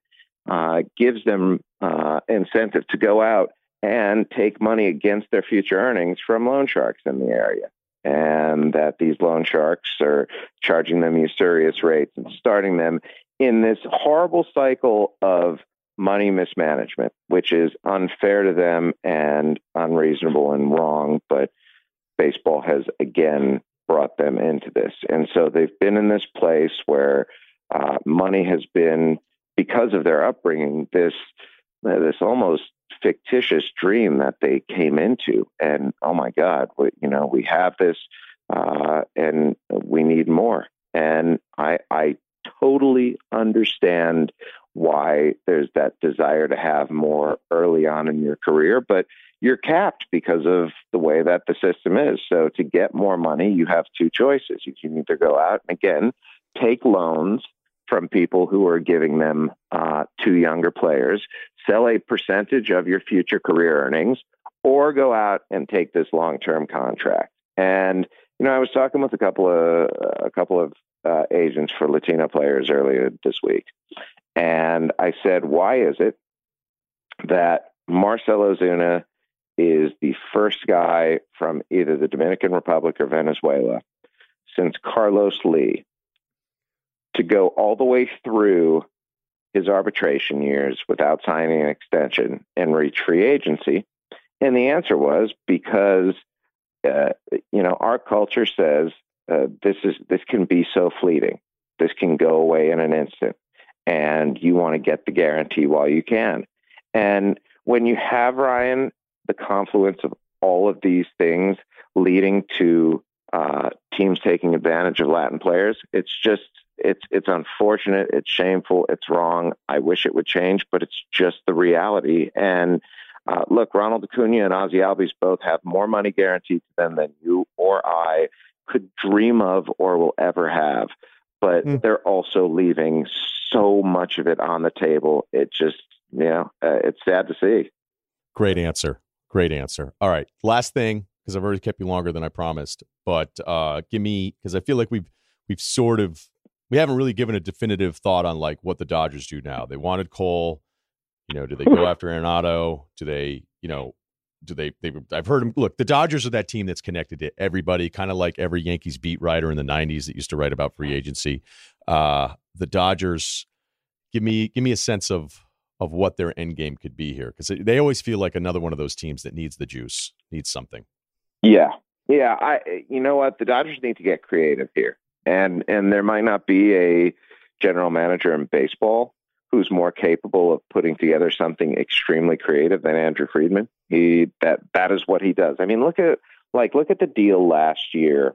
uh, gives them uh, incentive to go out and take money against their future earnings from loan sharks in the area. And that these loan sharks are charging them usurious rates and starting them in this horrible cycle of money mismanagement, which is unfair to them and unreasonable and wrong. But baseball has again brought them into this. And so they've been in this place where uh, money has been, because of their upbringing, this uh, this almost fictitious dream that they came into. And oh my God, we, you know, we have this, uh, and we need more. And I, I totally understand why there's that desire to have more early on in your career, but you're capped because of the way that the system is. So to get more money, you have two choices. You can either go out and again take loans from people who are giving them uh, to younger players, sell a percentage of your future career earnings, or go out and take this long-term contract. And you know, I was talking with a couple of a couple of uh, agents for Latino players earlier this week, and I said, "Why is it that Marcell Ozuna is the first guy from either the Dominican Republic or Venezuela since Carlos Lee to go all the way through his arbitration years without signing an extension and reach free agency? And the answer was because, uh, you know, our culture says uh, this is this can be so fleeting. This can go away in an instant, and you want to get the guarantee while you can. And when you have Ryen the confluence of all of these things leading to uh, teams taking advantage of Latin players. It's just it's it's unfortunate. It's shameful. It's wrong. I wish it would change, but it's just the reality. And uh, look, Ronald Acuna and Ozzie Albies both have more money guaranteed to them than you or I could dream of or will ever have. But mm. they're also leaving so much of it on the table. It just, you know, uh, it's sad to see. Great answer. Great answer. All right. Last thing, because I've already kept you longer than I promised, but uh, give me, because I feel like we've, we've sort of, we haven't really given a definitive thought on like what the Dodgers do now. They wanted Cole. You know, do they go after Arenado? Do they, you know, do they they I've heard them look, the Dodgers are that team that's connected to everybody, kind of like every Yankees beat writer in the 90s that used to write about free agency. Uh the Dodgers give me give me a sense of of what their end game could be here because they always feel like another one of those teams that needs the juice, needs something. Yeah. Yeah, I you know what, the Dodgers need to get creative here. And and there might not be a general manager in baseball who's more capable of putting together something extremely creative than Andrew Friedman. He that that is what he does. I mean, look at like look at the deal last year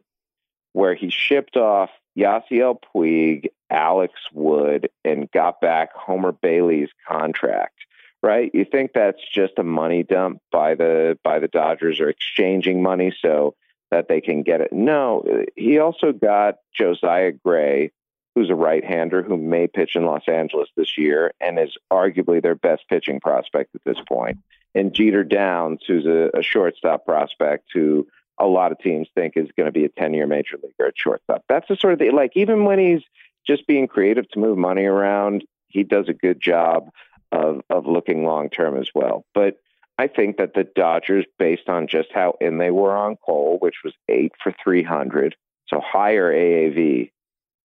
where he shipped off Yasiel Puig, Alex Wood, and got back Homer Bailey's contract. Right? You think that's just a money dump by the by the Dodgers or exchanging money so that they can get it. No, he also got Josiah Gray, who's a right hander who may pitch in Los Angeles this year and is arguably their best pitching prospect at this point. And Jeter Downs, who's a, a shortstop prospect who a lot of teams think is going to be a 10 year major leaguer at shortstop. That's the sort of thing, like, even when he's just being creative to move money around, he does a good job of, of looking long term as well. But I think that the Dodgers, based on just how in they were on Cole, which was eight for 300, so higher AAV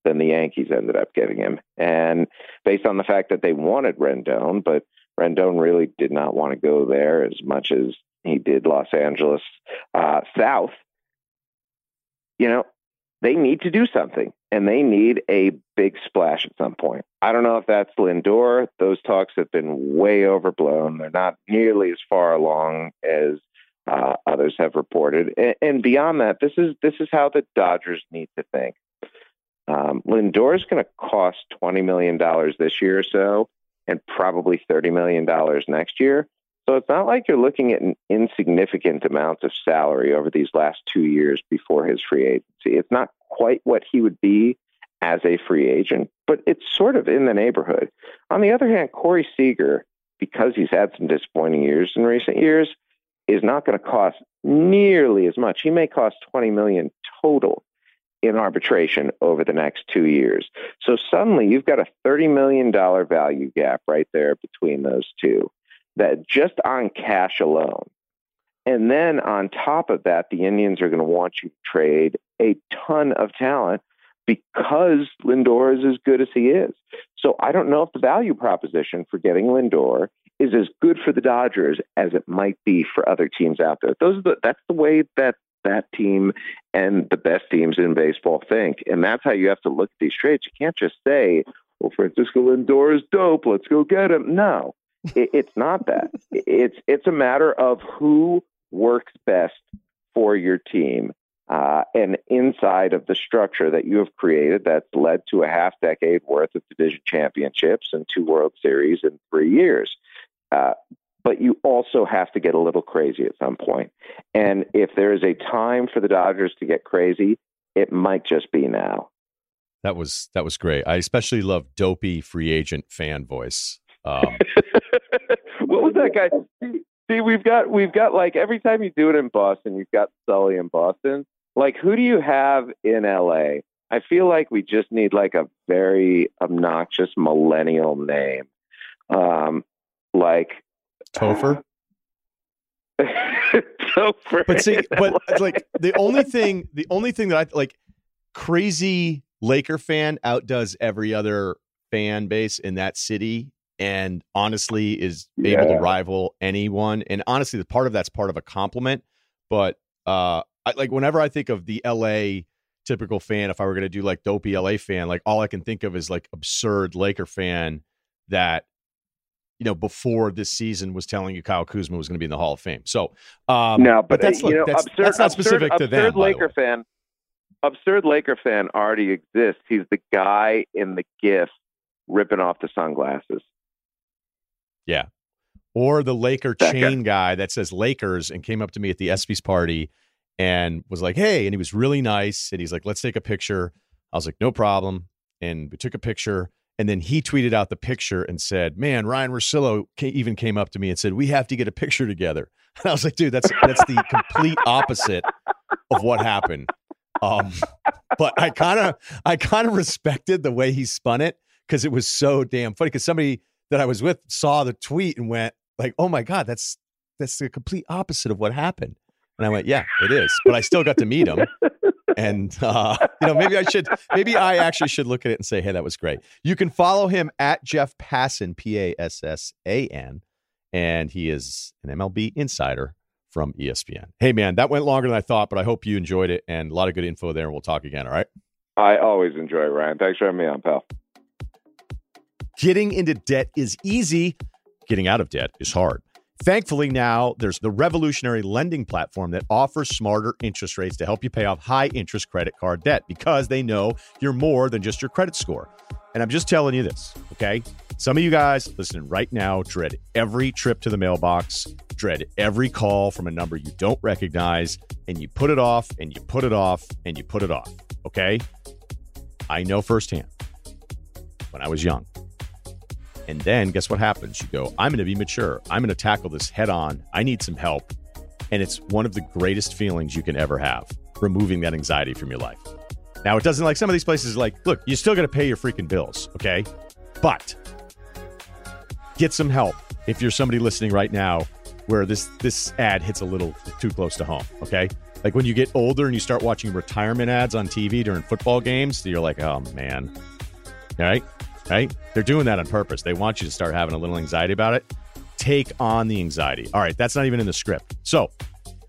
than the Yankees ended up getting him. And based on the fact that they wanted Rendon, but Rendon really did not want to go there as much as he did Los Angeles uh, South. You know, they need to do something and they need a big splash at some point. I don't know if that's Lindor. Those talks have been way overblown. They're not nearly as far along as uh, others have reported. And, and, beyond that, this is this is how the Dodgers need to think. Um, Lindor is going to cost $20 million this year or so, and probably $30 million next year. So it's not like you're looking at an insignificant amount of salary over these last two years before his free agency. It's not quite what he would be as a free agent, but it's sort of in the neighborhood. On the other hand, Corey Seager, because he's had some disappointing years in recent years, is not going to cost nearly as much. He may cost 20 million total in arbitration over the next two years. So suddenly you've got a $30 million value gap right there between those two, that just on cash alone. And then on top of that, the Indians are going to want you to trade a ton of talent because Lindor is as good as he is. So I don't know if the value proposition for getting Lindor is as good for the Dodgers as it might be for other teams out there. Those the, that's the way that that team and the best teams in baseball think. And that's how you have to look at these trades. You can't just say, well, Francisco Lindor is dope. Let's go get him. No, it, it's not that. It's, it's a matter of who works best for your team. Uh, and inside of the structure that you have created that's led to a half decade worth of division championships and two World Series in three years. Uh, but you also have to get a little crazy at some point. And if there is a time for the Dodgers to get crazy, it might just be now. That was that was great. I especially love dopey free agent fan voice. Um, what was that guy? See, we've got we've got like every time you do it in Boston, you've got Sully in Boston. Like, who do you have in LA? I feel like we just need like a very obnoxious millennial name. Um, like Topher. Topher. But see, but like the only thing, the only thing that I like, crazy Laker fan outdoes every other fan base in that city, and honestly is able to rival anyone. And honestly, the part of that's part of a compliment. But uh, I, like whenever I think of the LA typical fan, if I were going to do like dopey LA fan, like all I can think of is like absurd Laker fan that you know, before this season was telling you Kyle Kuzma was going to be in the Hall of Fame. So, um, no, but, but that's, uh, look, know, that's, absurd, that's not specific absurd, to them. Absurd Laker fan. absurd Laker fan already exists. He's the guy in the GIF ripping off the sunglasses. Yeah. Or the Laker that chain guy. guy that says Lakers and came up to me at the ESPYS party and was like, hey, and he was really nice. And he's like, let's take a picture. I was like, no problem. And we took a picture. And then he tweeted out the picture and said, "Man, Ryen Russillo even came up to me and said we have to get a picture together." And I was like, "Dude, that's that's the complete opposite of what happened." Um, but I kind of I kind of respected the way he spun it because it was so damn funny. Because somebody that I was with saw the tweet and went like, "Oh my god, that's that's the complete opposite of what happened." And I went, "Yeah, it is." But I still got to meet him, and uh, you know, maybe I should, maybe I actually should look at it and say, "Hey, that was great." You can follow him at Jeff Passan, P A S S A N, and he is an MLB insider from ESPN. Hey, man, that went longer than I thought, but I hope you enjoyed it and a lot of good info there. And we'll talk again. All right. I always enjoy it, Ryen. Thanks for having me on, pal. Getting into debt is easy, getting out of debt is hard. Thankfully, now there's the revolutionary lending platform that offers smarter interest rates to help you pay off high interest credit card debt because they know you're more than just your credit score. And I'm just telling you this, okay? Some of you guys listening right now dread every trip to the mailbox, dread every call from a number you don't recognize, and you put it off and you put it off and you put it off, okay? I know firsthand when I was young. And then guess what happens? You go, I'm going to be mature. I'm going to tackle this head on. I need some help. And it's one of the greatest feelings you can ever have, removing that anxiety from your life. Now, it doesn't like some of these places, like, look, you still got to pay your freaking bills, okay? But get some help if you're somebody listening right now where this this ad hits a little too close to home, okay? Like when you get older and you start watching retirement ads on TV during football games, you're like, oh man. All right? Right? They're doing that on purpose. They want you to start having a little anxiety about it. Take on the anxiety. All right, that's not even in the script. So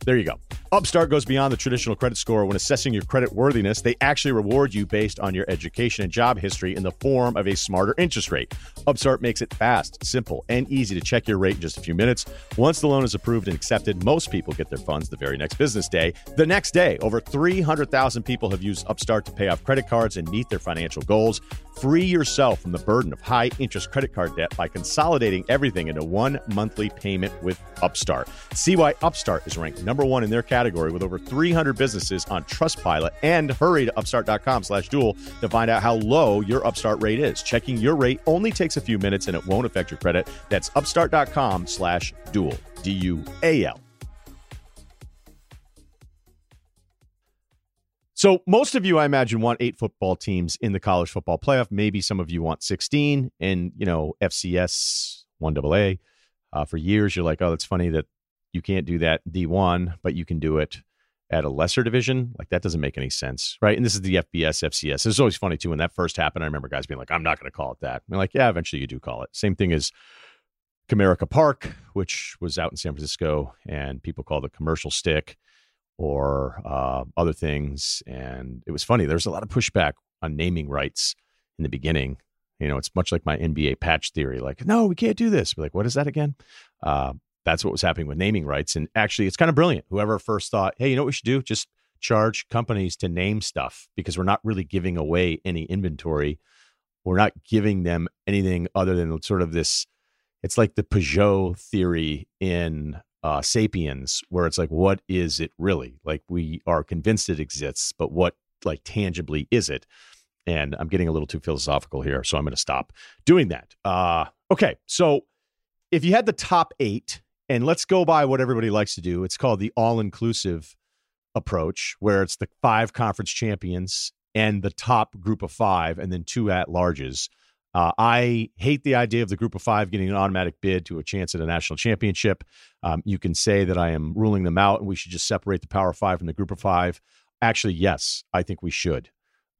there you go. Upstart goes beyond the traditional credit score when assessing your credit worthiness. They actually reward you based on your education and job history in the form of a smarter interest rate. Upstart makes it fast, simple, and easy to check your rate in just a few minutes. Once the loan is approved and accepted, most people get their funds the very next business day. The next day, over 300,000 people have used Upstart to pay off credit cards and meet their financial goals. Free yourself from the burden of high interest credit card debt by consolidating everything into one monthly payment with Upstart. See why Upstart is ranked number one in their category category with over 300 businesses on Trustpilot and hurry to upstart.com slash dual to find out how low your upstart rate is. Checking your rate only takes a few minutes and it won't affect your credit. That's upstart.com slash dual, D-U-A-L. So most of you, I imagine, want eight football teams in the college football playoff. Maybe some of you want 16 and, you know, FCS 1AA. Uh, for years, you're like, oh, that's funny that you can't do that D1, but you can do it at a lesser division. Like that doesn't make any sense, right? And this is the FBS, FCS. It's always funny too when that first happened. I remember guys being like, "I'm not going to call it that." I'm like, "Yeah, eventually you do call it." Same thing as Comerica Park, which was out in San Francisco, and people called it commercial stick or uh, other things. And it was funny. There was a lot of pushback on naming rights in the beginning. You know, it's much like my NBA patch theory. Like, no, we can't do this. We're like, what is that again? Uh, that's what was happening with naming rights. And actually, it's kind of brilliant. Whoever first thought, hey, you know what we should do? Just charge companies to name stuff because we're not really giving away any inventory. We're not giving them anything other than sort of this. It's like the Peugeot theory in uh, Sapiens, where it's like, what is it really? Like we are convinced it exists, but what like tangibly is it? And I'm getting a little too philosophical here, so I'm going to stop doing that. Uh, okay, so if you had the top eight and let's go by what everybody likes to do. It's called the all inclusive approach, where it's the five conference champions and the top group of five, and then two at larges. Uh, I hate the idea of the group of five getting an automatic bid to a chance at a national championship. Um, you can say that I am ruling them out and we should just separate the power five from the group of five. Actually, yes, I think we should.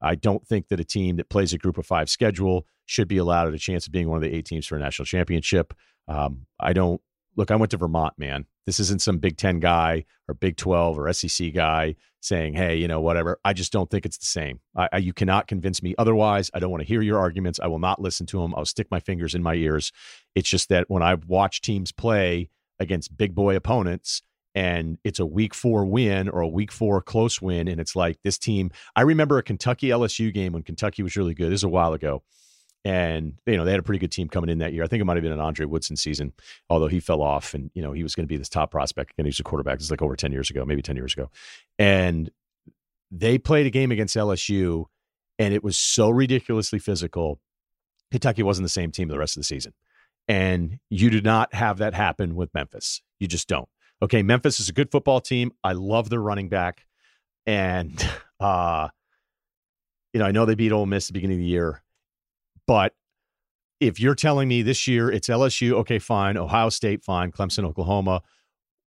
I don't think that a team that plays a group of five schedule should be allowed a chance of being one of the eight teams for a national championship. Um, I don't look, I went to Vermont, man. This isn't some Big 10 guy or Big 12 or SEC guy saying, hey, you know, whatever. I just don't think it's the same. I, I, you cannot convince me otherwise. I don't want to hear your arguments. I will not listen to them. I'll stick my fingers in my ears. It's just that when I watch teams play against big boy opponents and it's a week four win or a week four close win. And it's like this team. I remember a Kentucky LSU game when Kentucky was really good. This is a while ago. And, you know, they had a pretty good team coming in that year. I think it might have been an Andre Woodson season, although he fell off and, you know, he was going to be this top prospect. And he was a quarterback. It's like over 10 years ago, maybe 10 years ago. And they played a game against LSU and it was so ridiculously physical. Kentucky wasn't the same team the rest of the season. And you do not have that happen with Memphis. You just don't. Okay, Memphis is a good football team. I love their running back. And uh, you know, I know they beat Ole Miss at the beginning of the year. But if you're telling me this year it's LSU, okay, fine. Ohio State, fine. Clemson, Oklahoma,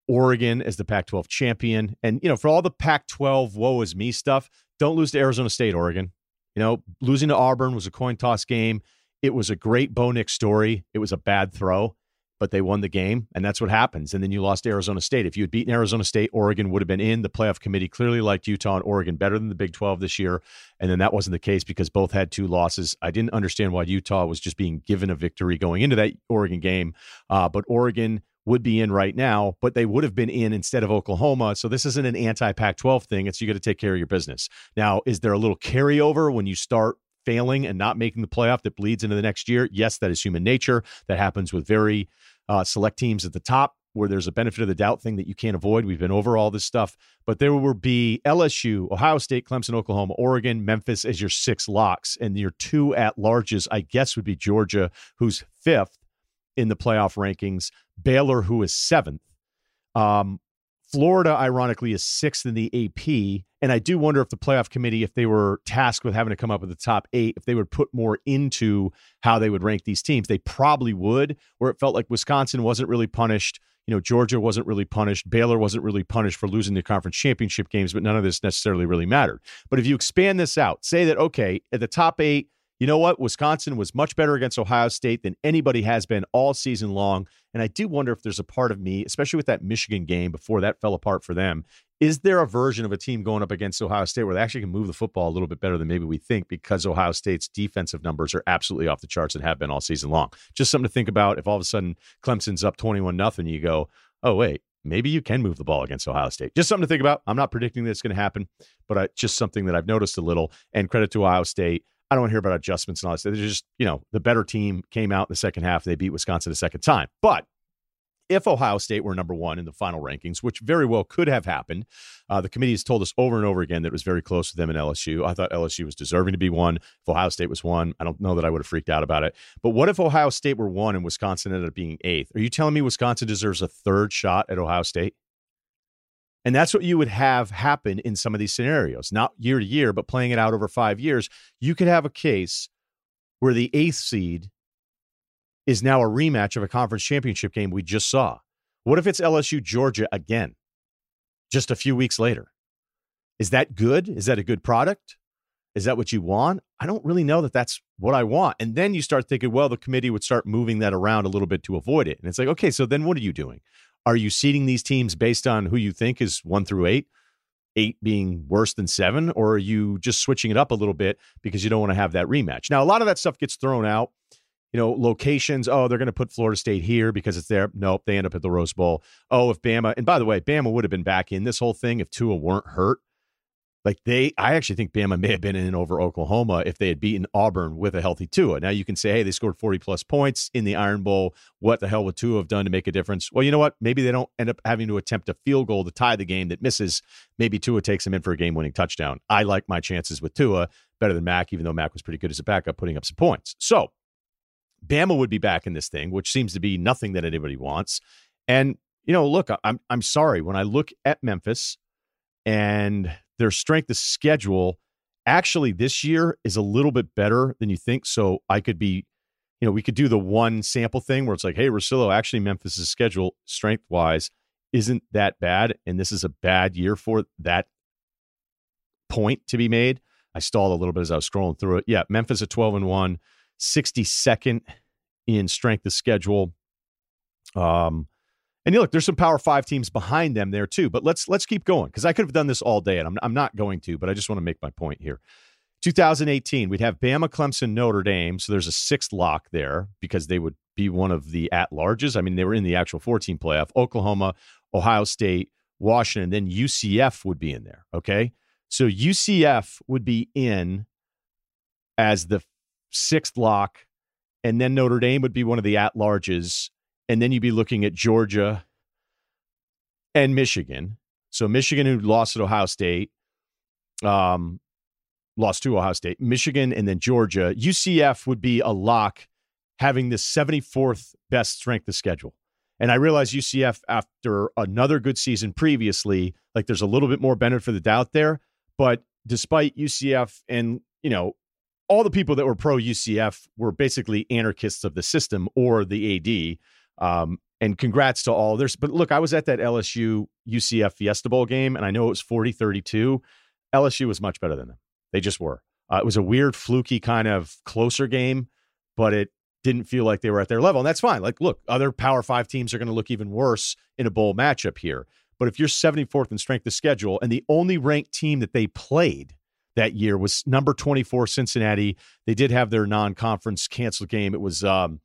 Oregon as the Pac 12 champion. And, you know, for all the Pac 12 woe is me stuff, don't lose to Arizona State, Oregon. You know, losing to Auburn was a coin toss game. It was a great Bo Nix story. It was a bad throw but they won the game, and that's what happens. And then you lost Arizona State. If you had beaten Arizona State, Oregon would have been in. The playoff committee clearly liked Utah and Oregon better than the Big 12 this year. And then that wasn't the case because both had two losses. I didn't understand why Utah was just being given a victory going into that Oregon game, uh, but Oregon would be in right now, but they would have been in instead of Oklahoma. So this isn't an anti Pac 12 thing. It's you got to take care of your business. Now, is there a little carryover when you start failing and not making the playoff that bleeds into the next year? Yes, that is human nature. That happens with very uh, select teams at the top where there's a benefit of the doubt thing that you can't avoid. We've been over all this stuff, but there will be LSU, Ohio State, Clemson, Oklahoma, Oregon, Memphis as your six locks, and your two at larges, I guess, would be Georgia, who's fifth in the playoff rankings, Baylor, who is seventh. Um, Florida, ironically, is sixth in the AP. And I do wonder if the playoff committee, if they were tasked with having to come up with the top eight, if they would put more into how they would rank these teams. They probably would, where it felt like Wisconsin wasn't really punished. You know, Georgia wasn't really punished. Baylor wasn't really punished for losing the conference championship games, but none of this necessarily really mattered. But if you expand this out, say that, okay, at the top eight, you know what? Wisconsin was much better against Ohio State than anybody has been all season long. And I do wonder if there's a part of me, especially with that Michigan game before that fell apart for them, is there a version of a team going up against Ohio State where they actually can move the football a little bit better than maybe we think because Ohio State's defensive numbers are absolutely off the charts and have been all season long? Just something to think about. If all of a sudden Clemson's up 21 nothing, you go, oh, wait, maybe you can move the ball against Ohio State. Just something to think about. I'm not predicting that it's going to happen, but I, just something that I've noticed a little. And credit to Ohio State. I don't want to hear about adjustments and all this. They're just, you know, the better team came out in the second half. They beat Wisconsin a second time. But if Ohio State were number one in the final rankings, which very well could have happened. Uh, the committee has told us over and over again that it was very close to them in LSU. I thought LSU was deserving to be one. If Ohio State was one, I don't know that I would have freaked out about it. But what if Ohio State were one and Wisconsin ended up being eighth? Are you telling me Wisconsin deserves a third shot at Ohio State? And that's what you would have happen in some of these scenarios, not year to year, but playing it out over five years. You could have a case where the eighth seed is now a rematch of a conference championship game we just saw. What if it's LSU Georgia again, just a few weeks later? Is that good? Is that a good product? Is that what you want? I don't really know that that's what I want. And then you start thinking, well, the committee would start moving that around a little bit to avoid it. And it's like, okay, so then what are you doing? Are you seeding these teams based on who you think is one through eight, eight being worse than seven, or are you just switching it up a little bit because you don't want to have that rematch? Now, a lot of that stuff gets thrown out. You know, locations. Oh, they're going to put Florida State here because it's there. Nope, they end up at the Rose Bowl. Oh, if Bama, and by the way, Bama would have been back in this whole thing if Tua weren't hurt. Like they, I actually think Bama may have been in over Oklahoma if they had beaten Auburn with a healthy Tua. Now you can say, hey, they scored 40 plus points in the Iron Bowl. What the hell would Tua have done to make a difference? Well, you know what? Maybe they don't end up having to attempt a field goal to tie the game that misses. Maybe Tua takes him in for a game winning touchdown. I like my chances with Tua better than Mac, even though Mac was pretty good as a backup, putting up some points. So Bama would be back in this thing, which seems to be nothing that anybody wants. And, you know, look, I'm I'm sorry. When I look at Memphis and their strength of schedule actually this year is a little bit better than you think. So I could be, you know, we could do the one sample thing where it's like, hey, Russillo, actually Memphis's schedule strength wise isn't that bad. And this is a bad year for that point to be made. I stalled a little bit as I was scrolling through it. Yeah, Memphis at 12 and 1, 62nd in strength of schedule. Um, and you look, there's some Power Five teams behind them there too. But let's let's keep going because I could have done this all day, and I'm I'm not going to. But I just want to make my point here. 2018, we'd have Bama, Clemson, Notre Dame. So there's a sixth lock there because they would be one of the at larges. I mean, they were in the actual 14 playoff. Oklahoma, Ohio State, Washington, then UCF would be in there. Okay. So UCF would be in as the sixth lock, and then Notre Dame would be one of the at larges. And then you'd be looking at Georgia and Michigan. So Michigan, who lost at Ohio State, um, lost to Ohio State, Michigan, and then Georgia. UCF would be a lock having the 74th best strength of schedule. And I realize UCF, after another good season previously, like there's a little bit more benefit for the doubt there. But despite UCF and, you know, all the people that were pro UCF were basically anarchists of the system or the AD. Um, and congrats to all. There's, but look, I was at that LSU UCF Fiesta Bowl game, and I know it was 40 32. LSU was much better than them. They just were. Uh, it was a weird, fluky kind of closer game, but it didn't feel like they were at their level. And that's fine. Like, look, other Power Five teams are going to look even worse in a bowl matchup here. But if you're 74th in strength of schedule, and the only ranked team that they played that year was number 24 Cincinnati, they did have their non-conference canceled game. It was um,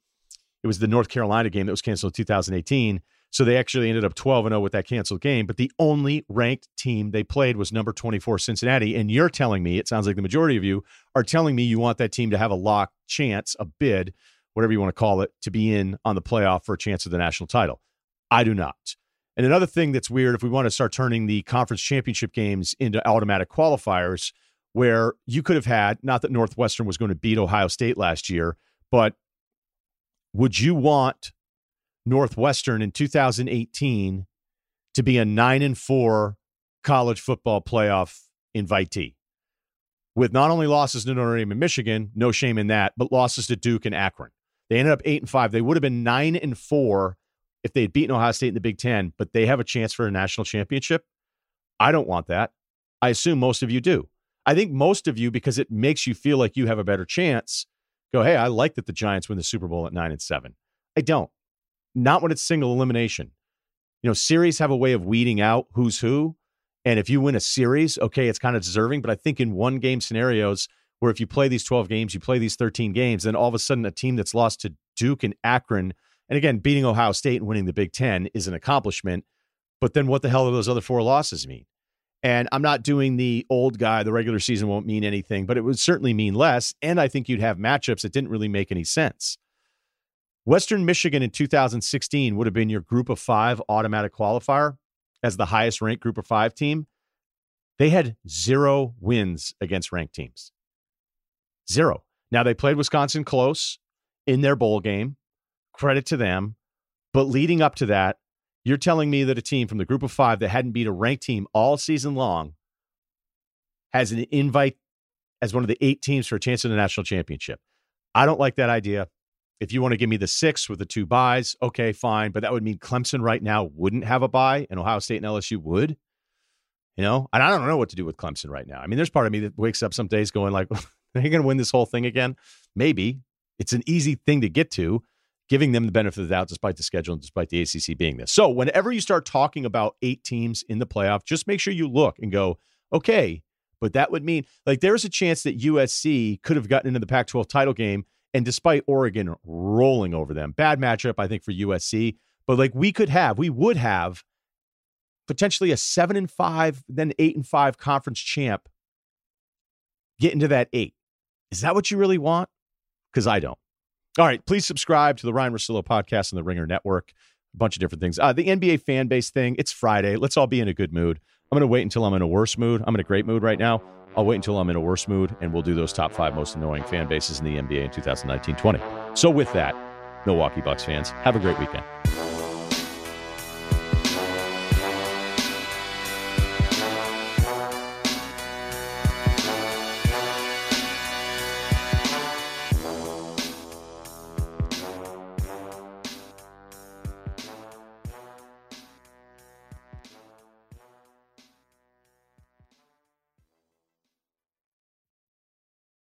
it was the North Carolina game that was canceled in 2018. So they actually ended up 12 and 0 with that canceled game. But the only ranked team they played was number 24 Cincinnati. And you're telling me, it sounds like the majority of you are telling me you want that team to have a lock chance, a bid, whatever you want to call it, to be in on the playoff for a chance of the national title. I do not. And another thing that's weird, if we want to start turning the conference championship games into automatic qualifiers, where you could have had, not that Northwestern was going to beat Ohio State last year, but would you want Northwestern in 2018 to be a 9 and 4 college football playoff invitee? With not only losses to Notre Dame and Michigan, no shame in that, but losses to Duke and Akron. They ended up 8 and 5. They would have been 9 and 4 if they had beaten Ohio State in the Big 10, but they have a chance for a national championship. I don't want that. I assume most of you do. I think most of you, because it makes you feel like you have a better chance, go, hey, I like that the Giants win the Super Bowl at nine and seven. I don't. Not when it's single elimination. You know, series have a way of weeding out who's who. And if you win a series, okay, it's kind of deserving. But I think in one game scenarios where if you play these 12 games, you play these 13 games, then all of a sudden a team that's lost to Duke and Akron, and again, beating Ohio State and winning the Big Ten is an accomplishment. But then what the hell do those other four losses mean? And I'm not doing the old guy, the regular season won't mean anything, but it would certainly mean less. And I think you'd have matchups that didn't really make any sense. Western Michigan in 2016 would have been your group of five automatic qualifier as the highest ranked group of five team. They had zero wins against ranked teams. Zero. Now they played Wisconsin close in their bowl game. Credit to them. But leading up to that, you're telling me that a team from the group of five that hadn't beat a ranked team all season long has an invite as one of the eight teams for a chance at the national championship. I don't like that idea. If you want to give me the six with the two buys, okay, fine. But that would mean Clemson right now wouldn't have a buy and Ohio State and LSU would. You know, and I don't know what to do with Clemson right now. I mean, there's part of me that wakes up some days going like, you going to win this whole thing again? Maybe. It's an easy thing to get to giving them the benefit of the doubt despite the schedule and despite the ACC being this. So, whenever you start talking about eight teams in the playoff, just make sure you look and go, okay, but that would mean like there's a chance that USC could have gotten into the Pac 12 title game. And despite Oregon rolling over them, bad matchup, I think, for USC. But like we could have, we would have potentially a seven and five, then eight and five conference champ get into that eight. Is that what you really want? Because I don't. All right, please subscribe to the Ryen Russillo podcast on the Ringer Network. A bunch of different things. Uh, the NBA fan base thing, it's Friday. Let's all be in a good mood. I'm going to wait until I'm in a worse mood. I'm in a great mood right now. I'll wait until I'm in a worse mood, and we'll do those top five most annoying fan bases in the NBA in 2019 20. So, with that, Milwaukee Bucks fans, have a great weekend.